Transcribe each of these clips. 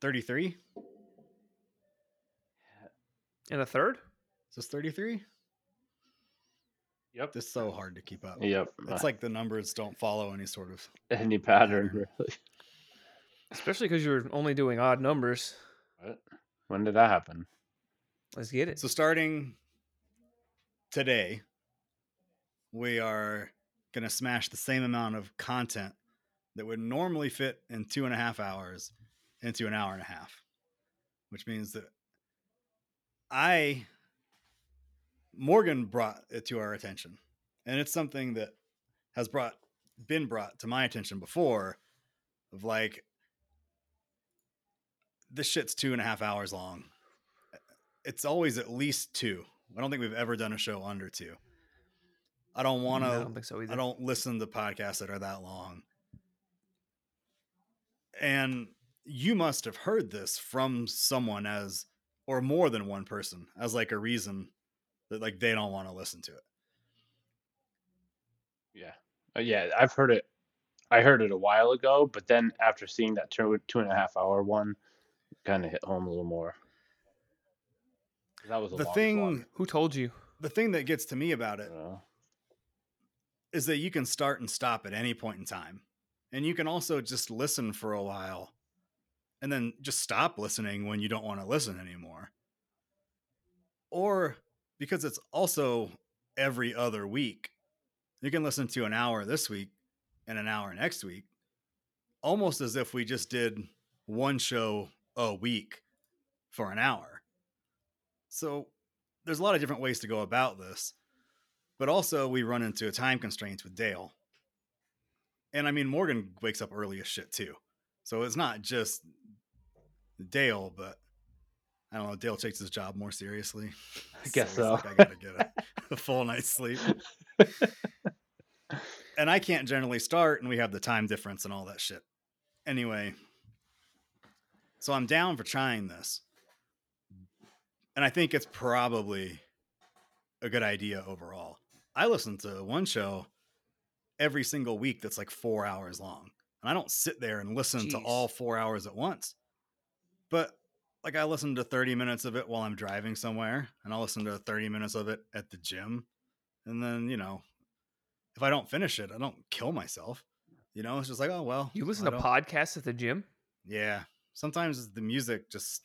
33? And a third? Is this 33? Yep. This is so hard to keep up. Yep. It's like the numbers don't follow any sort of. any pattern, really. Especially because you're only doing odd numbers. What? When did that happen? Let's get it. So starting today, we are going to smash the same amount of content that would normally fit in two and a half hours into an hour and a half, which means that I, Morgan brought it to our attention. And it's something that has brought, been brought to my attention before of like, this shit's two and a half hours long. It's always at least two. I don't think we've ever done a show under two. I don't want No, to. I don't think so either. I don't listen to podcasts that are that long. And you must have heard this from someone as, or more than one person, as like a reason that like they don't want to listen to it. Yeah. Uh, yeah, I've heard it. I heard it a while ago, but then after seeing that two two and a half hour one, kind of hit home a little more. That was a The thing, slog, Who told you? the thing that gets to me about you it know? is that you can start and stop at any point in time. And you can also just listen for a while and then just stop listening when you don't want to listen anymore. Or because it's also every other week, you can listen to an hour this week and an hour next week, almost as if we just did one show a week for an hour. So there's a lot of different ways to go about this but also we run into a time constraints with Dale. And I mean, Morgan wakes up early as shit too. So it's not just Dale, but I don't know. Dale takes his job more seriously. I guess he's so. like, I gotta get a, a full night's sleep. and I can't generally start, and we have the time difference and all that shit. Anyway, so I'm down for trying this. And I think it's probably a good idea overall. I listen to one show every single week that's like four hours long. And I don't sit there and listen to all four hours at once. But like I listen to 30 minutes of it while I'm driving somewhere, and I'll listen to 30 minutes of it at the gym. And then, you know, if I don't finish it, I don't kill myself. You know, it's just like, oh well. You listen I to don't- podcasts at the gym? Yeah. Sometimes the music just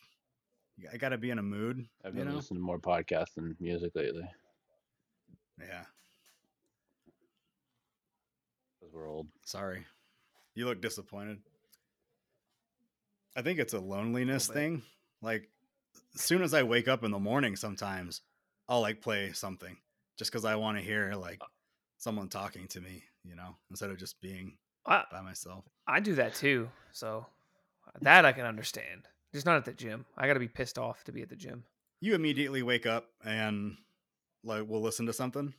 I gotta be in a mood. I've you been know? listening to more podcasts than music lately Yeah. because we're old. Sorry. You look disappointed. I think it's a loneliness bit. thing. Like as soon as I wake up in the morning sometimes I'll like play something just cuz I want to hear like uh someone talking to me, you know, instead of just being I, by myself. I do that too. So that I can understand. Just not at the gym. I got to be pissed off to be at the gym. You immediately wake up and like we'll listen to something.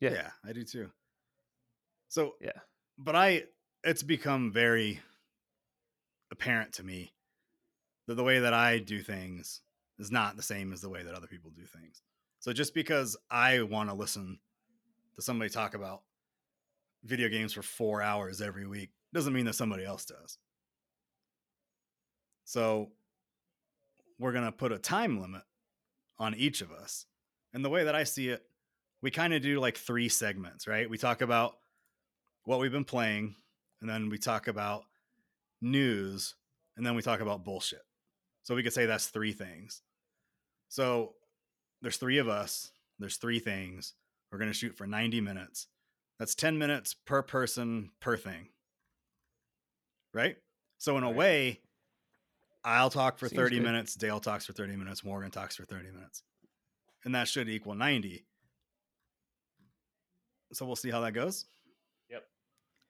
Yeah. Yeah, I do too. So Yeah. but I it's become very apparent to me that the way that I do things is not the same as the way that other people do things. So just because I want to listen to somebody talk about video games for 4 hours every week doesn't mean that somebody else does. So we're going to put a time limit on each of us. And the way that I see it, we kind of do like three segments, right? We talk about what we've been playing, and then we talk about news, and then we talk about bullshit. So we could say that's three things. So there's three of us, there's three things. We're going to shoot for 90 minutes. That's 10 minutes per person per thing. Right? So in a way, I'll talk for Seems 30 good. minutes, Dale talks for 30 minutes, Morgan talks for 30 minutes. And that should equal 90. So we'll see how that goes.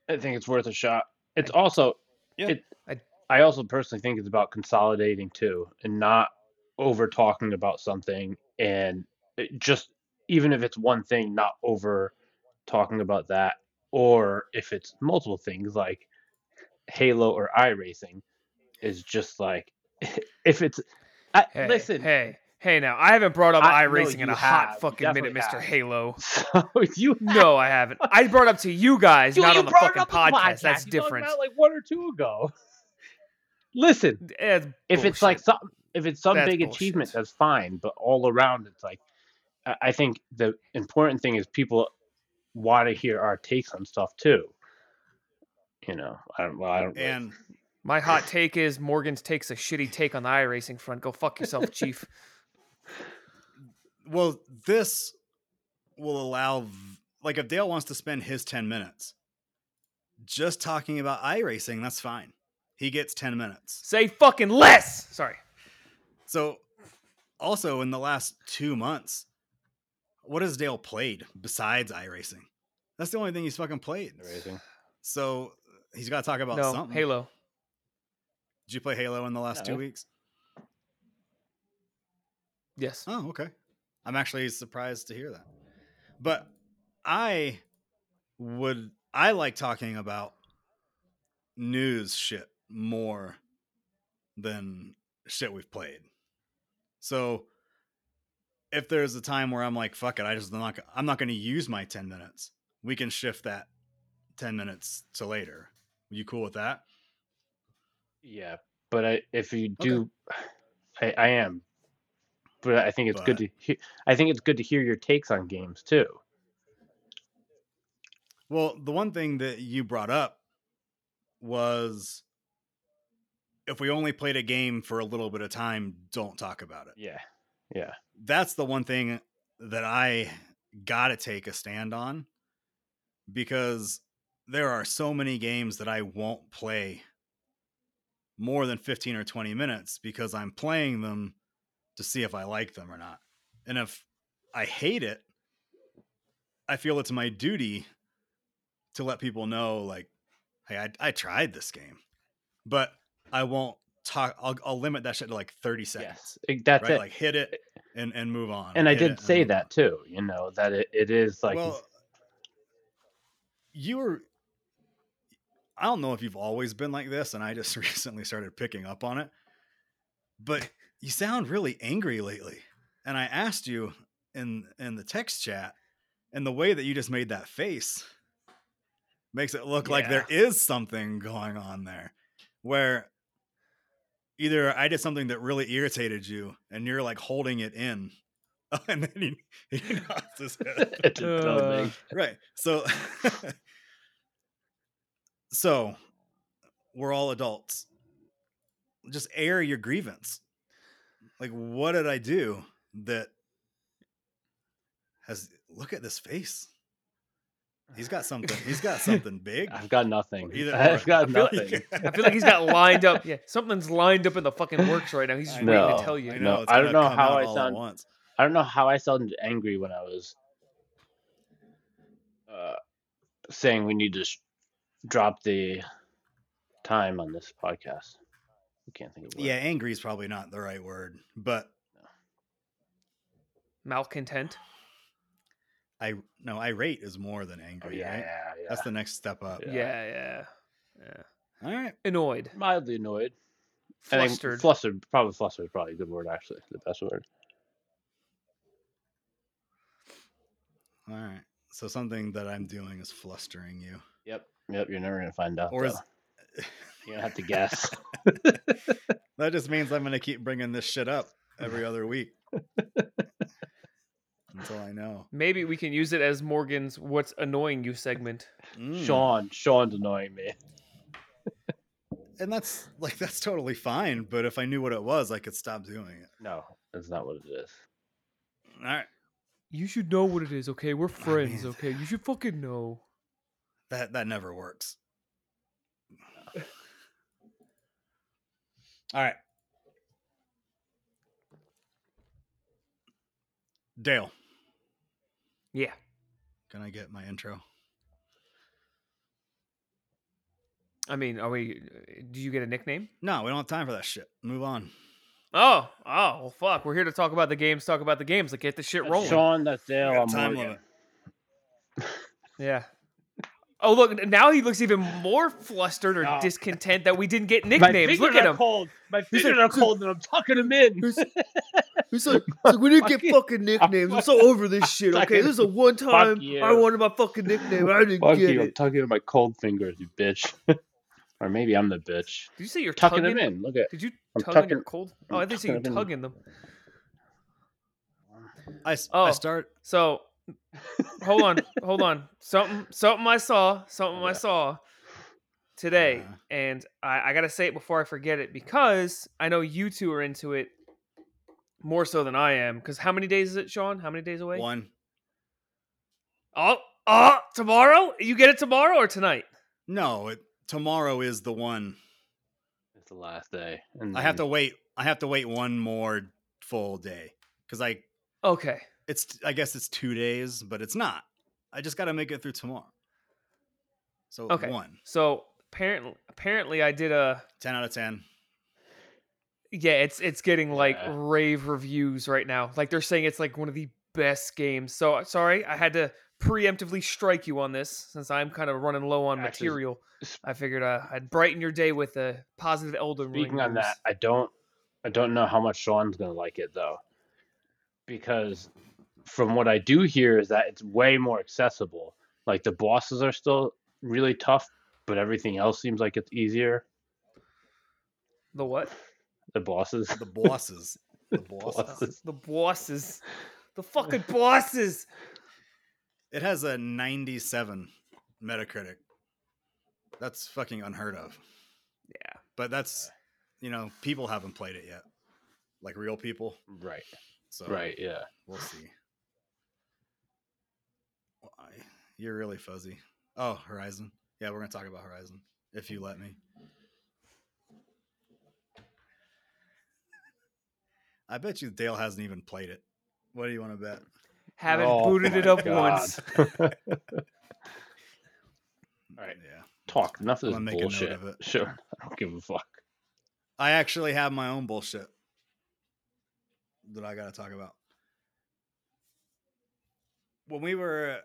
I think it's worth a shot. It's also, Yeah. it, I- I also personally think it's about consolidating too, and not over talking about something, and it just even if it's one thing, not over talking about that, or if it's multiple things like Halo or iRacing, is just like if it's. I, Hey, listen, hey, hey! Now I haven't brought up I- no, iRacing in a hot have. You fucking minute, Mister. Halo. so you No, I haven't. I brought up to you guys, You- not you on the fucking the podcast. That's You different. about like one or two ago. listen, if it's like some if it's some That's big achievement, that's fine. But all around, it's like I think the important thing is people want to hear our takes on stuff too. You know, I don't. Well, I don't. really- And my hot take is Morgan's takes a shitty take on the iRacing front. Go fuck yourself, Chief. Well, this will allow, like, if Dale wants to spend his 10 minutes just talking about iRacing, that's fine. He gets 10 minutes. Say fucking less. Sorry. So, also in the last two months, what has Dale played besides iRacing? That's the only thing he's fucking played. Amazing. So, he's got to talk about no, something. Halo. Did you play Halo in the last two weeks? Yes. Oh, okay. I'm actually surprised to hear that. But I would I like talking about news shit more than shit we've played. So if there's a time where I'm like, fuck it, I just not I'm not going to use my 10 minutes. We can shift that 10 minutes to later. you cool with that? Yeah, but I, if you do, I, I am. But I think it's good to. He- I think it's good to hear your takes on games too. Well, the one thing that you brought up was if we only played a game for a little bit of time, don't talk about it. Yeah, yeah. That's the one thing that I got to take a stand on because there are so many games that I won't play more than 15 or 20 minutes because I'm playing them to see if I like them or not. And if I hate it, I feel it's my duty to let people know, like, hey, I, I tried this game, but I won't talk. I'll, I'll limit that shit to like 30 seconds, Yes, that's right? it. Like, hit it and, and move on. and I did say move on. that too. You know that it, it is like well, you were. I don't know if you've always been like this, and I just recently started picking up on it. But you sound really angry lately, and I asked you in in the text chat, and the way that you just made that face makes it look like there is something going on there, where either I did something that really irritated you, and you're like holding it in, and then he, he nods his head. it's a dumb Uh, right so so we're all adults. Just air your grievance like what did i do that has look at this face he's got something he's got something big I've got nothing. Either I've or. got I feel- nothing. I feel like he's got lined up. Yeah, something's lined up in the fucking works right now. He's just I waiting to tell you. I No, know, it's I don't know how I all sound- once. I don't know how I sounded angry when I was uh, saying we need to sh- drop the time on this podcast. I can't think of what. yeah angry is probably not the right word but Malcontent. i no irate is more than Oh, angry yeah, right yeah, yeah. that's the next step up Yeah. Yeah, yeah, yeah. all right Annoyed, mildly annoyed. I think flustered. flustered. Probably flustered. is Probably a good word. Actually, the best word. all right so something that i'm doing is flustering you Yep. Yep. You're never gonna find out. Or is- though. You're gonna have to guess. That just means I'm gonna keep bringing this shit up every other week until I know. Maybe we can use it as Morgan's "What's annoying you" segment. Mm. Sean. Sean's annoying me. and that's like that's totally fine. But if I knew what it was, I could stop doing it. No, that's not what it is. All right, You should know what it is, okay? We're friends, mean- okay? You should fucking know. that that never works. All right, Dale, Yeah. can I get my intro? I mean, are we? Do you get a nickname? No, we don't have time for that shit. Move on. Oh, oh, well, fuck. We're here to talk about the games. Talk about the games. Like, get the shit rolling. Sean, that's Dale. I'm time limit. Yeah. Oh, look. Now he looks even more flustered or No. discontent that we didn't get nicknames. Look fingers at are him. cold. My He's fingers like- are cold, and I'm tucking them in. He's He's like, he's like, we didn't get Fucking- fucking nicknames. I'm so over this shit. Okay, Fucking- this is a one time. I wanted my fucking nickname. I didn't Fuck get you! I'm it. tucking in my cold fingers, you bitch. Or maybe I'm the bitch. Did you say you're Tucking tugging? them in. Look at. Did you I'm tug on your cold? Oh, I think you tucking them in. tugging them. I, s- Oh. I start. So, hold on, hold on. Something, something I saw, something I saw today, and I, I gotta say it before I forget it because I know you two are into it more so than I am. Because how many days is it, Sean? How many days away? One. Oh, oh, tomorrow? You get it tomorrow or tonight? No, it, tomorrow is the one. It's the last day. And I have to wait. I have to wait one more full day because I. Okay. It's. I guess it's two days, but it's not. I just got to make it through tomorrow. So Okay. one. So apparently, apparently, I did a. Ten out of ten. Yeah, it's it's getting like Yeah. rave reviews right now. Like they're saying it's like one of the best games. So sorry, I had to preemptively strike you on this since I'm kind of running low on Actually, material. I figured uh, I'd brighten your day with a positive Elden Ring. Speaking on that, I don't I don't know how much Sean's gonna like it though. Because from what I do hear is that it's way more accessible. Like the bosses are still really tough, but everything else seems like it's easier. the what? The bosses. The bosses. the bosses. Bosses. The bosses, the fucking bosses. It has a 97 Metacritic. That's fucking unheard of. Yeah. But that's, you know, people haven't played it yet. Like real people. Right. So Right, yeah. we'll see. Why? You're really fuzzy. Oh, Horizon. Yeah, we're going to talk about Horizon if you let me. I bet you Dale hasn't even played it. What do you want to bet? Haven't Oh booted it up God. once. All right. Yeah. Talk. Enough of I'm this gonna a note bullshit. of it. Sure. I don't give a fuck. I actually have my own bullshit that I got to talk about. When we were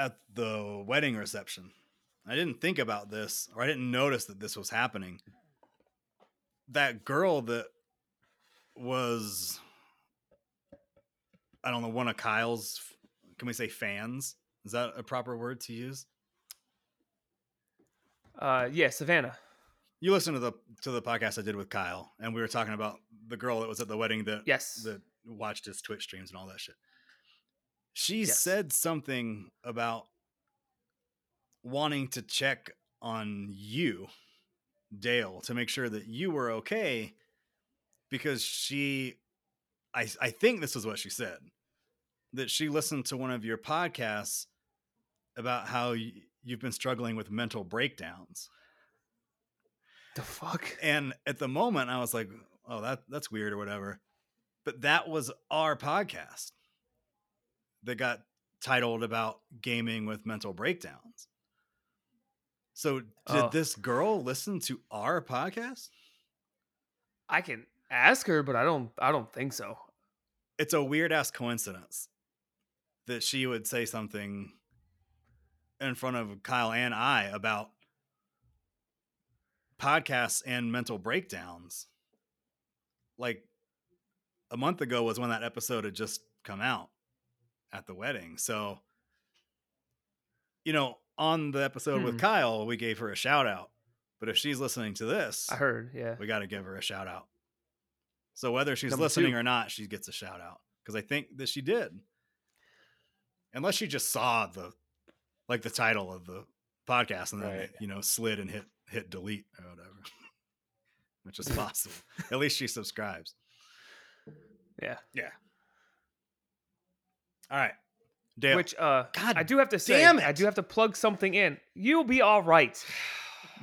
at the wedding reception, I didn't think about this or I didn't notice that this was happening. That girl that was, I don't know, one of Kyle's, can we say fans? Is that a proper word to use? Uh, yeah, Savannah. You listened to the to the podcast I did with Kyle, and we were talking about the girl that was at the wedding that Yes. that watched his Twitch streams and all that shit. She Yes. said something about wanting to check on you, Dale, to make sure that you were okay, because she, I I think this is what she said, that she listened to one of your podcasts about how y- you've been struggling with mental breakdowns. The fuck? And at the moment, I was like, "Oh, that that's weird" or whatever. But that was our podcast that got titled about gaming with mental breakdowns. So, did Oh. this girl listen to our podcast? I can ask her, but I don't. I don't think so. It's a weird ass coincidence that she would say something in front of Kyle and I about podcasts and mental breakdowns. Like a month ago was when that episode had just come out at the wedding. So, you know, on the episode Hmm. with Kyle, we gave her a shout out. But if she's listening to this, I heard. Yeah. we got to give her a shout out. So whether she's Number listening two. or not, she gets a shout out because I think that she did. Unless she just saw the like the title of the podcast and then Right. you know slid and hit hit delete or whatever, which is possible. At least she subscribes. Yeah, yeah. All right, Dale. Which uh, God I do have to say, damn I do have to plug something in. You'll be all right.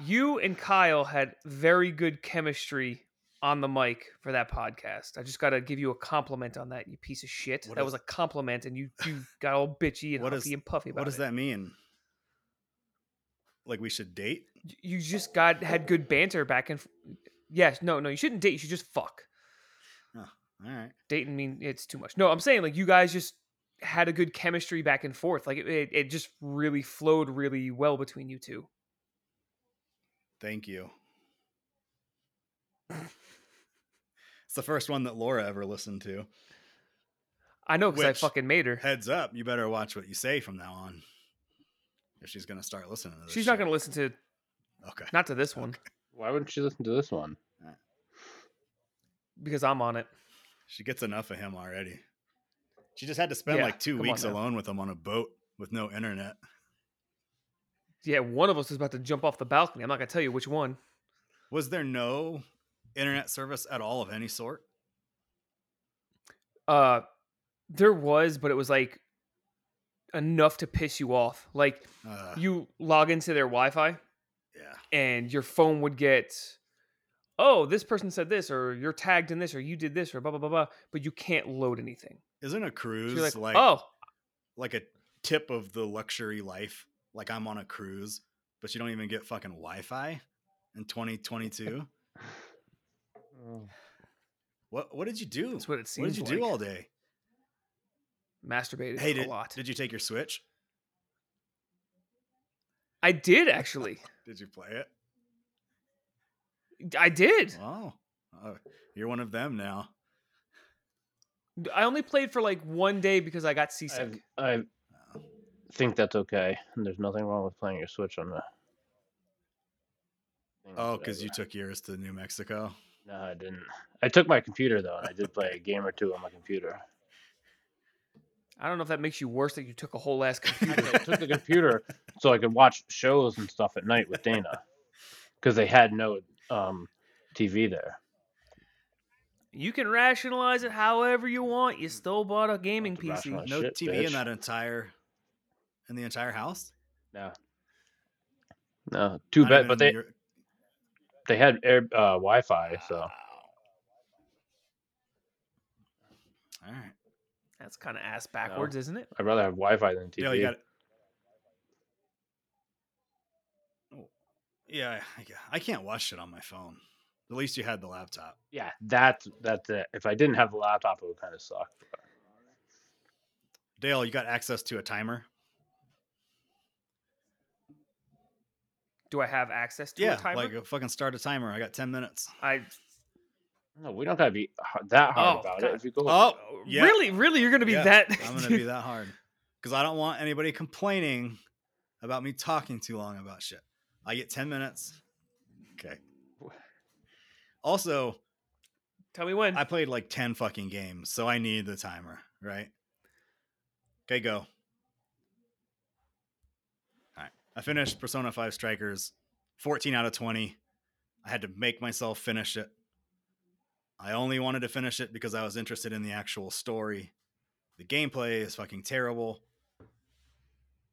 You and Kyle had very good chemistry on the mic for that podcast. I just got to give you a compliment on that, you piece of shit. What that is- was a compliment, and you you got all bitchy and What huffy is- and puffy about it. what does it. that mean? Like we should date? You just got had good banter back and. f- Yes, no, no, you shouldn't date. You should just fuck. All right. Dating mean it's too much. No, I'm saying like you guys just had a good chemistry back and forth. Like it, it, it just really flowed really well between you two. Thank you. it's the first one that Laura ever listened to. I know because I fucking made her. Heads up, you better watch what you say from now on. If she's gonna start listening to this. She's not going to listen to Okay. Not to this one Why wouldn't she listen to this one? because I'm on it. She gets enough of him already. She just had to spend Yeah, like two weeks alone with him on a boat with no internet. Yeah, one of us is about to jump off the balcony. I'm not gonna tell you which one. Was there no internet service at all of any sort? Uh, there was, but it was like enough to piss you off. Like Uh, you log into their Wi-Fi yeah. and your phone would get, oh, this person said this, or you're tagged in this, or you did this, or blah blah blah blah. But you can't load anything. Isn't a cruise like, like oh, like a tip of the luxury life? Like I'm on a cruise, but you don't even get fucking Wi-Fi in 2022. Mm. what what did you do? that's what it What did you do all day? Masturbated Hey, a did, lot. did you take your Switch? I did actually. Did you play it? I did. Oh, oh, you're one of them now. I only played for like one day because I got seasick. I, I think that's okay, and there's nothing wrong with playing your Switch on the. Oh, because you took yours to New Mexico. No, I didn't. I took my computer though, and I did play a game or two on my computer. I don't know if that makes you worse that you took a whole ass I computer. took the computer so I could watch shows and stuff at night with Dana, because they had no um, TV there. You can rationalize it however you want. You still bought a gaming PC. No shit, TV in that entire in the entire house. No. No, too Not bad. But they your- they had air uh, Wi-Fi, so Wow. All right. That's kind of ass backwards, isn't it? I'd rather have Wi-Fi than TV. Yeah, you got it. Oh, yeah, I, I can't watch it on my phone. At least you had the laptop. Yeah, that's that's it. If I didn't have the laptop, it would kind of suck. but- Dale, you got access to a timer? Do I have access to yeah, a timer? like a fucking start a timer. I got ten minutes. I No, we don't gotta be that hard Oh, about God. it. If you go, Oh, yeah. really, really, you're gonna be Yeah, that? I'm gonna be that hard because I don't want anybody complaining about me talking too long about shit. I get ten minutes. Okay. Also, Tell me when. I played like 10 fucking games, so I need the timer, right? Okay, go. All right. I finished Persona 5 Strikers 14 out of 20. I had to make myself finish it. I only wanted to finish it because I was interested in the actual story. The gameplay is fucking terrible.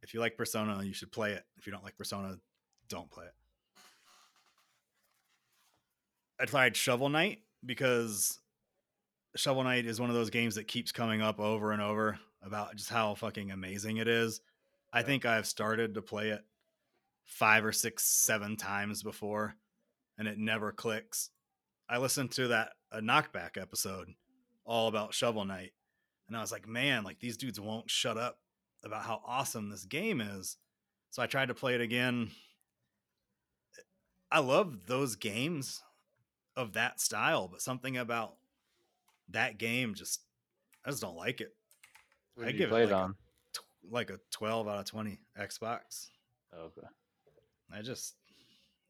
If you like Persona, you should play it. If you don't like Persona, don't play it. I tried Shovel Knight because Shovel Knight is one of those games that keeps coming up over and over about just how fucking amazing it is. I think I've started to play it five or six, seven times before, and it never clicks. I listened to that a knockback episode all about Shovel Knight, and I was like, man, like these dudes won't shut up about how awesome this game is. So I tried to play it again. I love those games of that style, but something about that game just I just don't like it. I give it like a- on? Tw- Like a 12 out of 20 Xbox. Okay. I just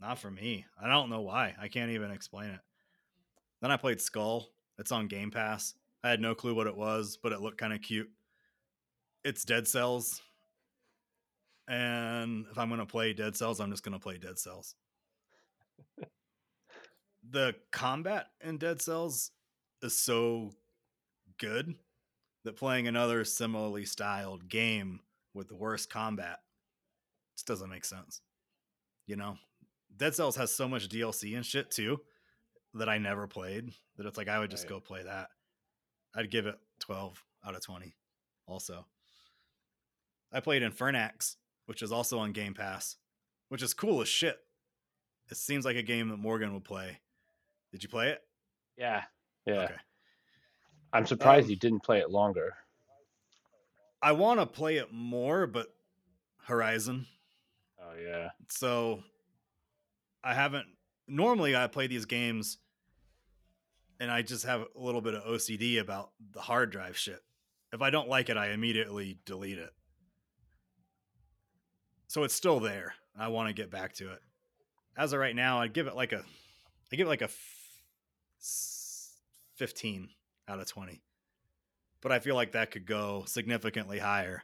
not for me. I don't know why. I can't even explain it. Then I played Skul. It's on Game Pass. I had no clue what it was, but it looked kind of cute. It's Dead Cells. And if I'm going to play Dead Cells, I'm just going to play Dead Cells. the combat in Dead Cells is so good that playing another similarly styled game with the worst combat just doesn't make sense. You know, Dead Cells has so much DLC and shit too that I never played that it's like I would just Right. go play that. I'd give it 12 out of 20 also. I played Infernax, which is also on Game Pass, which is cool as shit. It seems like a game that Morgan would play. Did you play it? Yeah, yeah. Okay. I'm surprised Um, you didn't play it longer. I want to play it more, but Horizon. Oh yeah. So I haven't normally I play these games and I just have a little bit of OCD about the hard drive shit. If I don't like it, I immediately delete it. So it's still there. I want to get back to it. as of right now, I'd give it like a, I give it like a f- s- fifteen out of twenty. But I feel like that could go significantly higher,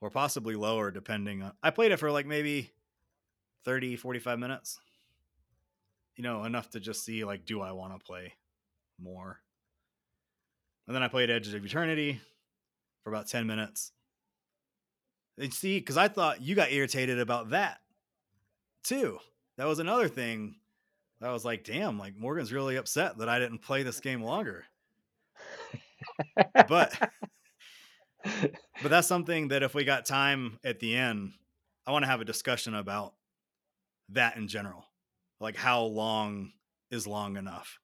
or possibly lower, depending on. I played it for like maybe 30, 45 minutes. You know, enough to just see like, do I want to play more? And then I played Edges of Eternity for about 10 minutes. And see, because I thought you got irritated about that too. That was another thing. I was like, damn, like Morgan's really upset that I didn't play this game longer. But but that's something that if we got time at the end, I want to have a discussion about that in general. Like how long is long enough.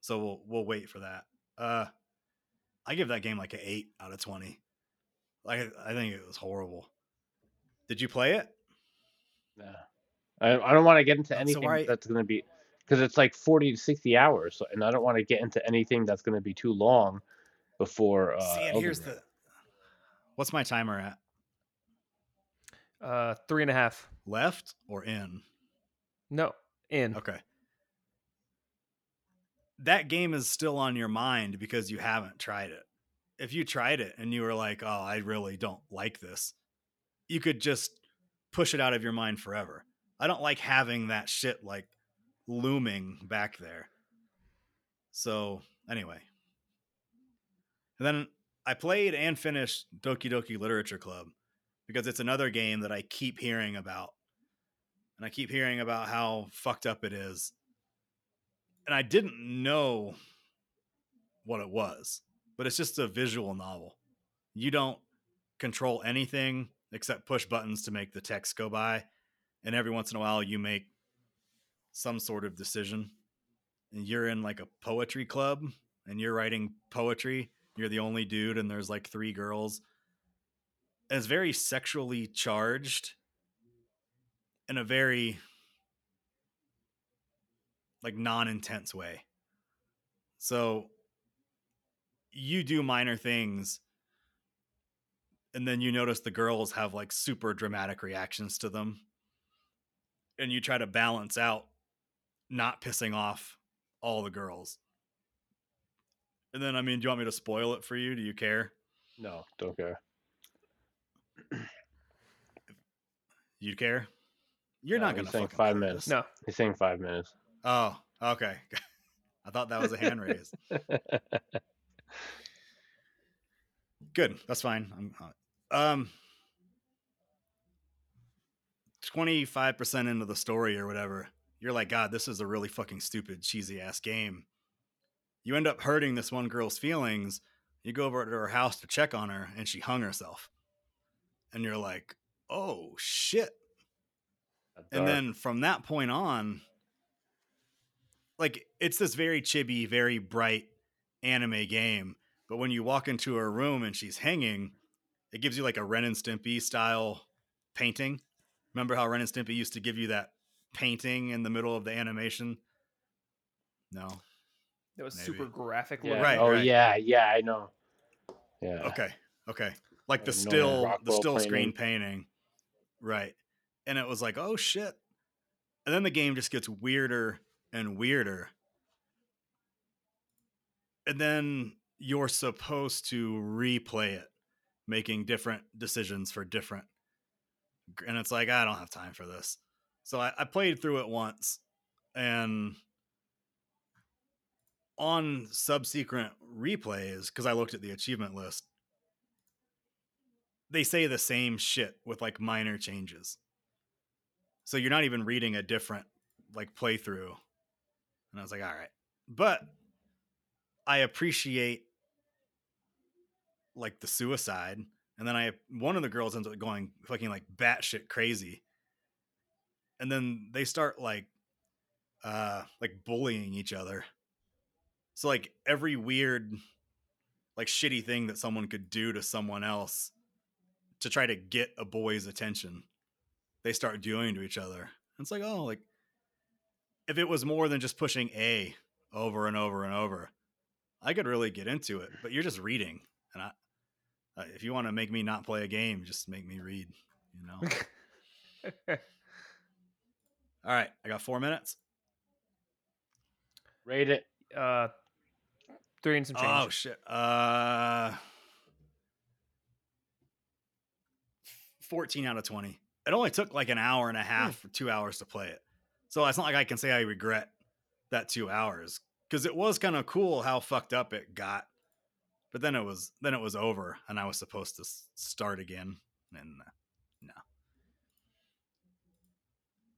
So we'll we'll wait for that. Uh I give that game like an 8 out of 20. Like I think it was horrible. Did you play it? Yeah. I, I don't want to get into So anything why- that's going to be because it's like 40 to 60 hours so, and I don't want to get into anything that's going to be too long before uh See, and here's Ring. the What's my timer at? Uh, three and a half. Left or in? No, in. Okay. That game is still on your mind because you haven't tried it. If you tried it and you were like, "Oh, I really don't like this," you could just push it out of your mind forever. I don't like having that shit like looming back there. So, anyway. And then I played and finished Doki Doki Literature Club because it's another game that I keep hearing about and I keep hearing about how fucked up it is. And I didn't know what it was, but it's just a visual novel. You don't control anything except push buttons to make the text go by, and every once in a while you make some sort of decision. And you're in like a poetry club and you're writing poetry. You're the only dude and there's like three girls. And it's very sexually charged in a very like non-intense way. So you do minor things and then you notice the girls have like super dramatic reactions to them and you try to balance out not pissing off all the girls. And then I mean, do you want me to spoil it for you? Do you care? no don't care You care? You're No, not gonna saying fucking five minutes. this. No, he's saying five minutes Oh, okay. I thought that was a hand raise. Good. That's fine. I'm uh, um 25% into the story or whatever. You're like, God, this is a really fucking stupid, cheesy ass game. You end up hurting this one girl's feelings. You go over to her house to check on her, and she hung herself. And you're like, oh shit. And then from that point on, like it's this very chibi, very bright anime game. But when you walk into her room and she's hanging, it gives you like a Ren and Stimpy style painting. Remember how Ren and Stimpy used to give you that painting in the middle of the animation? No. it was Maybe. super graphic. yeah. Right, oh right. yeah yeah I know yeah Okay. Okay. Like the still the Rockwell still screen painting. painting. Right. And it was like, oh shit. And then the game just gets weirder and weirder. And then you're supposed to replay it, making different decisions for different. And it's like, I don't have time for this. So I, I played through it once and on subsequent replays, because I looked at the achievement list, they say the same shit with like minor changes. So you're not even reading a different like playthrough. And I was like, all right. But I appreciate like the suicide. And then I one of the girls ends up going fucking like batshit crazy. And then they start like uh like bullying each other. So like every weird like shitty thing that someone could do to someone else to try to get a boy's attention, they start doing to each other. And it's like, oh, like if it was more than just pushing A over and over and over, I could really get into it. But you're just reading, and I, uh, if you want to make me not play a game, just make me read. You know. All right, I got four minutes. Rate it. Uh, three and some change. Oh shit. Uh, fourteen out of twenty. It only took like an hour and a half or two hours to play it, so it's not like I can say I regret that two hours because it was kind of cool how fucked up it got. But then it was then it was over, and I was supposed to start again, and uh, no.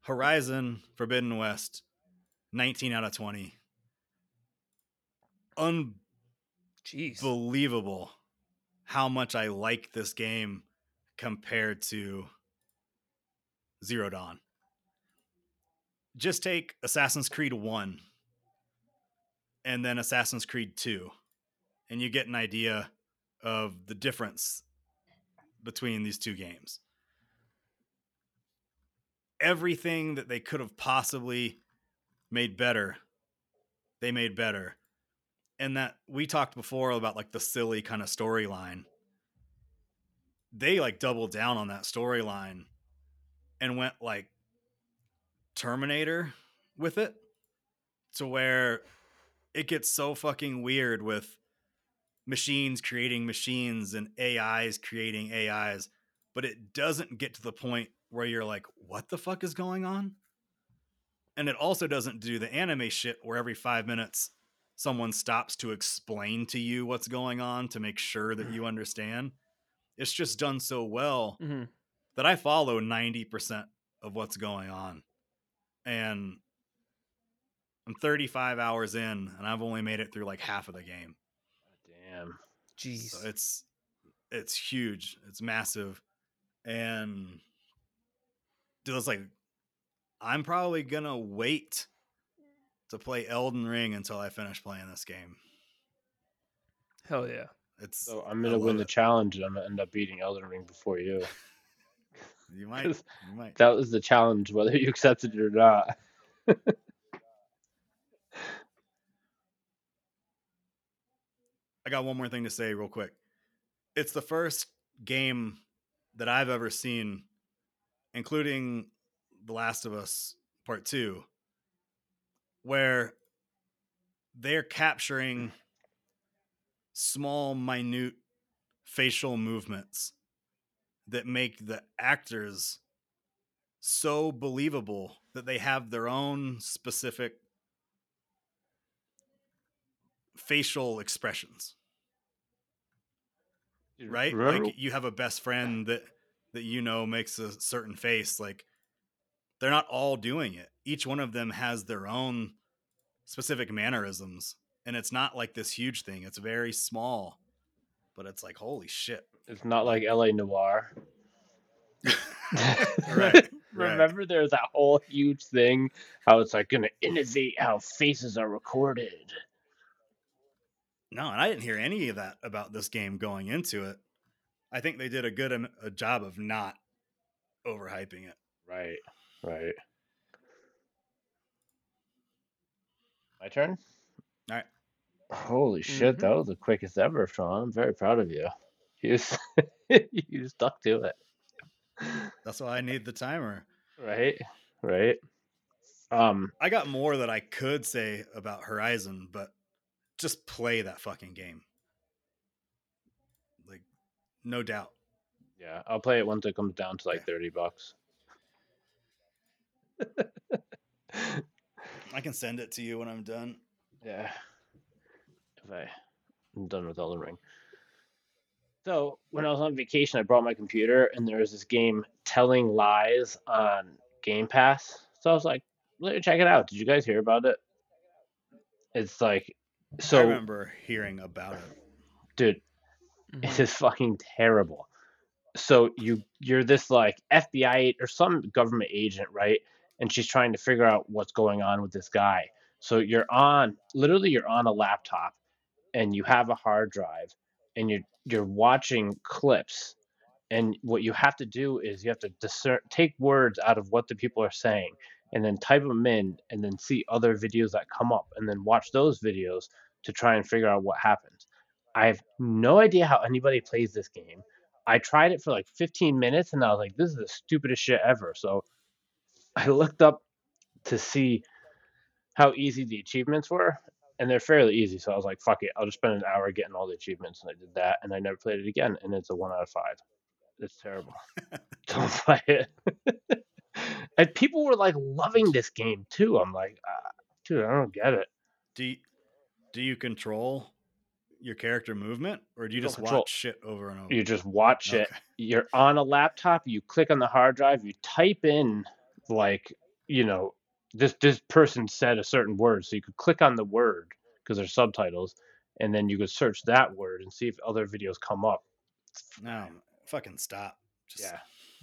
Horizon Forbidden West, nineteen out of twenty. Un Jeez. believable how much I like this game compared to Zero Dawn. Just take Assassin's Creed 1 and then Assassin's Creed 2, and you get an idea of the difference between these two games. Everything that they could have possibly made better, they made better and that we talked before about like the silly kind of storyline they like doubled down on that storyline and went like terminator with it to where it gets so fucking weird with machines creating machines and ais creating ais but it doesn't get to the point where you're like what the fuck is going on and it also doesn't do the anime shit where every five minutes someone stops to explain to you what's going on to make sure that you understand. It's just done so well Mhm. that I follow 90% of what's going on. And I'm 35 hours in and I've only made it through like half of the game. Damn. Jeez. So it's it's huge. It's massive. And dude, it's like I'm probably gonna wait to play Elden Ring until I finish playing this game. Hell yeah. It's So I'm gonna win love the challenge and I'm gonna end up beating Elden Ring before you. You might. 'Cause You might. That was the challenge, whether you accepted it or not. I got one more thing to say real quick. It's the first game that I've ever seen, including The Last of Us Part 2, where they're capturing small, minute facial movements that make the actors so believable that they have their own specific facial expressions. Right? like you have a best friend that that you know makes a certain face like they're not all doing it. Each one of them has their own specific mannerisms and it's not like this huge thing. It's very small but it's like holy shit. It's not like LA Noire. right right. Remember there's that whole huge thing how it's like gonna innovate how faces are recorded. No and i didn't hear any of that about this game going into it i think they did a good a job of not overhyping it Right, right. My turn? Alright. Holy shit, Mhm. that was the quickest ever, Sean. I'm very proud of you. You s- you stuck to it. that's why i need the timer Right, right. Um, I got more that I could say about Horizon, but just play that fucking game. Like, no doubt. yeah, I'll play it once it comes down to like Yeah. 30 bucks. I can send it to you when I'm done. Yeah. If I, I'm done with Elden Ring. So when I was on vacation, I brought my computer, and there was this game, Telling Lies, on Game Pass. So I was like, let me check it out. Did you guys hear about it? It's like, I remember hearing about it. dude, it mm-hmm. is fucking terrible. So you you're this like FBI or some government agent, right? And she's trying to figure out what's going on with this guy. So you're on literally you're on a laptop and you have a hard drive and you're you're watching clips and what you have to do is you have to discern take words out of what the people are saying and then type them in and then see other videos that come up and then watch those videos to try and figure out what happens. I have no idea how anybody plays this game. I tried it for like 15 minutes and I was like, this is the stupidest shit ever. So I looked up to see how easy the achievements were, and they're fairly easy. So I was like, "Fuck it, I'll just spend an hour getting all the achievements," and I did that, and I never played it again. And it's a one out of five. It's terrible. Don't play it. and people were like loving this game too. I'm like, uh, dude, I don't get it. Do you, do you control your character movement, or do you, You just control- watch shit over and over? You just watch it. You're on a laptop. You click on the hard drive. You type in like, you know, this this person said a certain word, so you could click on the word because there's subtitles, and then you could search that word and see if other videos come up. No, fucking stop. Just, Yeah,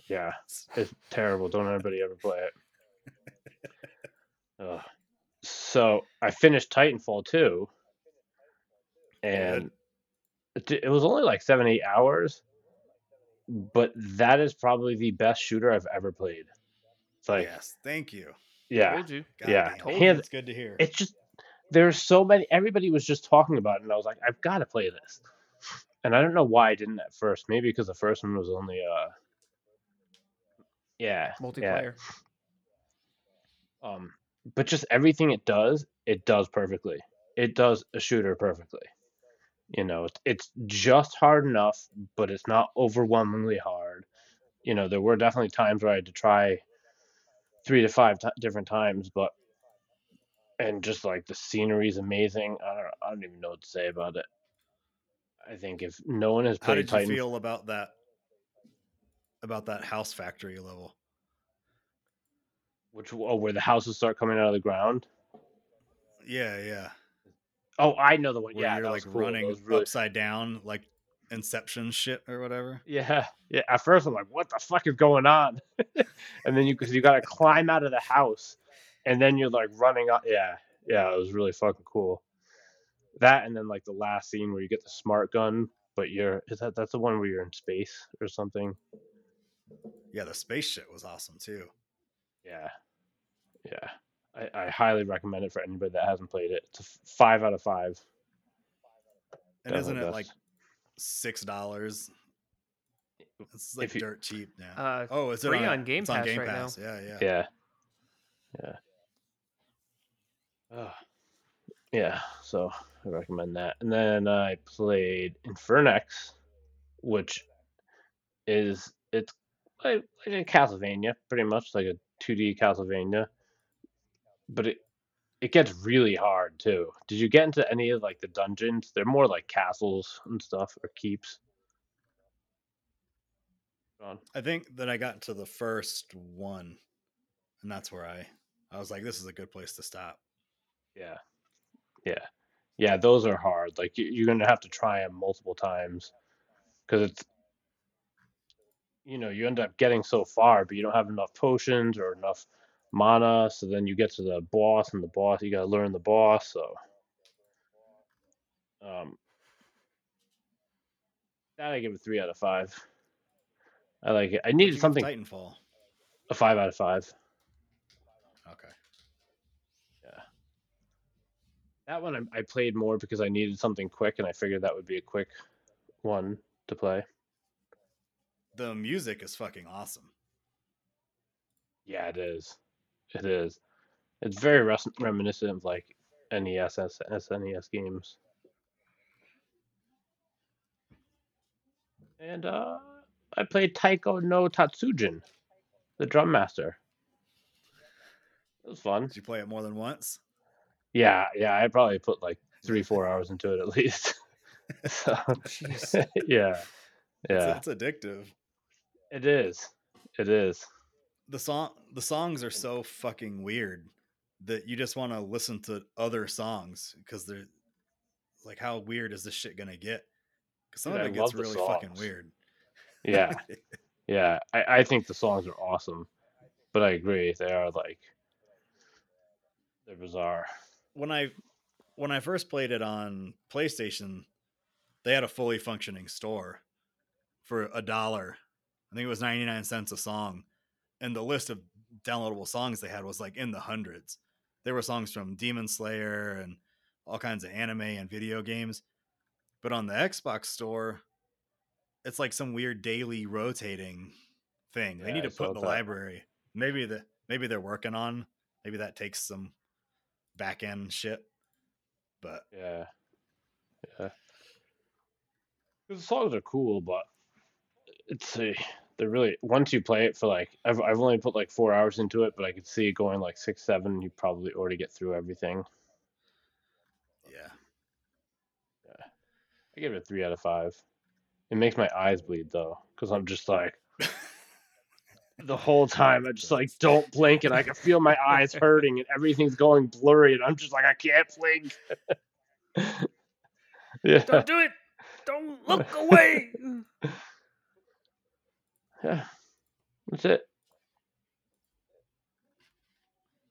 yeah, it's terrible. Don't anybody ever play it. Ugh. So I finished Titanfall 2, and it, it was only like seven, eight hours, but that is probably the best shooter I've ever played. It's like, yes, thank you. yeah, Told you. God Yeah, damn, told it. you. It's good to hear. it's just there's so many. Everybody was just talking about it, and I was like, I've got to play this. And I don't know why I didn't at first. Maybe because the first one was only uh, yeah, yeah, Multiplayer. um but just everything it does it does perfectly. It does a shooter perfectly. You know it's, it's just hard enough but it's not overwhelmingly hard. You know there were definitely times where i had to try three to five ti different times but and just like the scenery is amazing. I don't i don't even know what to say about it. I think if no one has played, How did you titan feel about that? About that house factory level? which oh, where the houses start coming out of the ground Yeah, yeah. oh i know the one Where yeah you're like cool. Running really upside down, like Inception shit or whatever. Yeah, yeah. At first, I'm like, "What the fuck is going on?" and then you because you got to climb out of the house, and then you're like running up. Yeah, yeah. It was really fucking cool. That and then like the last scene where you get the smart gun, but you're is that that's the one where you're in space or something? Yeah, the space shit was awesome too. Yeah, yeah. I, I highly recommend it for anybody that hasn't played it. It's a f- five out of five. And Definitely isn't it best. like six dollars? It's like you- dirt cheap now. Uh, oh, is it free on, on Game it's on Pass Game right now. Yeah, yeah. Yeah. Yeah. Ugh. yeah, so I recommend that. And then I played Infernax, which is it's like, like a Castlevania, pretty much like a 2D Castlevania. But it it gets really hard too. Did you get into any of like the dungeons? They're more like castles and stuff or keeps. I think that I got to the first one, and that's where I I was like, this is a good place to stop. Yeah, yeah, yeah. Those are hard. Like you're gonna have to try them multiple times because it's you know you end up getting so far, but you don't have enough potions or enough mana. So then you get to the boss, and the boss you gotta learn the boss. So um, that I give a three out of five. I like it. I needed something Titanfall. a five out of five. Okay. Yeah. That one I, I played more because I needed something quick, and I figured that would be a quick one to play. The music is fucking awesome. Yeah, it is. It is. It's very res- reminiscent of like NES, SNES games. And uh, I played Taiko no Tatsujin, the drum master. It was fun. Did you play it more than once? Yeah, yeah, I probably put like three, four hours into it at least. so, yeah, yeah, It's, it's addictive. It is. It is. The song the songs are so fucking weird that you just want to listen to other songs because they're like how weird is this shit gonna get? Because some Dude, of it gets love the really fucking weird. Yeah, yeah. I, I think the songs are awesome, but I agree they are like they're bizarre. when I when I first played it on PlayStation, they had a fully functioning store for a dollar. I think it was 99 cents a song. And the list of downloadable songs they had was like in the hundreds. There were songs from Demon Slayer and all kinds of anime and video games. But on the Xbox store, it's like some weird daily rotating thing. they Yeah, need I to put in the that. library. Maybe the maybe they're working on Maybe that takes some back end shit. But Yeah. Yeah. the songs are cool, but it's a they're really once you play it for like I've I've only put like four hours into it, but I could see it going like six, seven. You probably already get through everything. yeah. I give it a three out of five. It makes my eyes bleed though, because I'm just like the whole time I just like don't blink and I can feel my eyes hurting and everything's going blurry and I'm just like I can't blink. yeah. Don't do it. Don't look away. Yeah. That's it.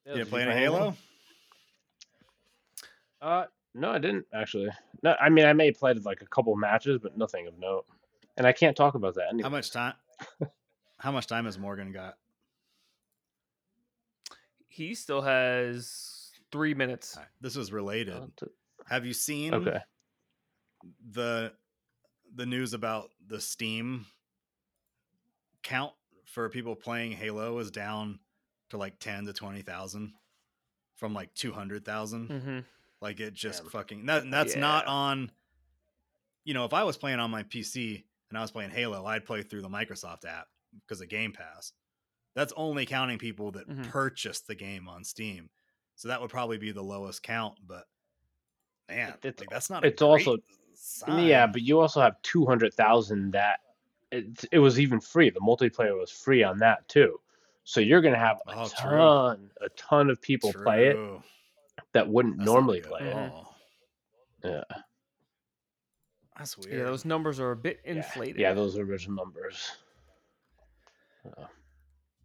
You didn't play any Halo? Uh, no, I didn't actually. No, I mean I may have played like a couple matches, but nothing of note. And I can't talk about that anyway. How much time? How much time has Morgan got? he still has three minutes. All right, This is related. Uh, t- Have you seen Okay. the the news about the Steam count for people playing Halo is down to like ten to twenty thousand from like two hundred thousand. Mm-hmm. Like it just but- fucking that and that's not on. You know, if I was playing on my PC and I was playing Halo, I'd play through the Microsoft app because of Game Pass. That's only counting people that Mhm. purchased the game on Steam. So that would probably be the lowest count. But man, It's- like, that's not. a it's also- sign. Yeah, but you also have two hundred thousand that it, it was even free. The multiplayer was free on that too. So you're gonna have a Oh, true. ton, a ton of people play it that wouldn't That's normally play it. Yeah. That's weird. Yeah, those numbers are a bit inflated. Yeah, those are original numbers. Uh,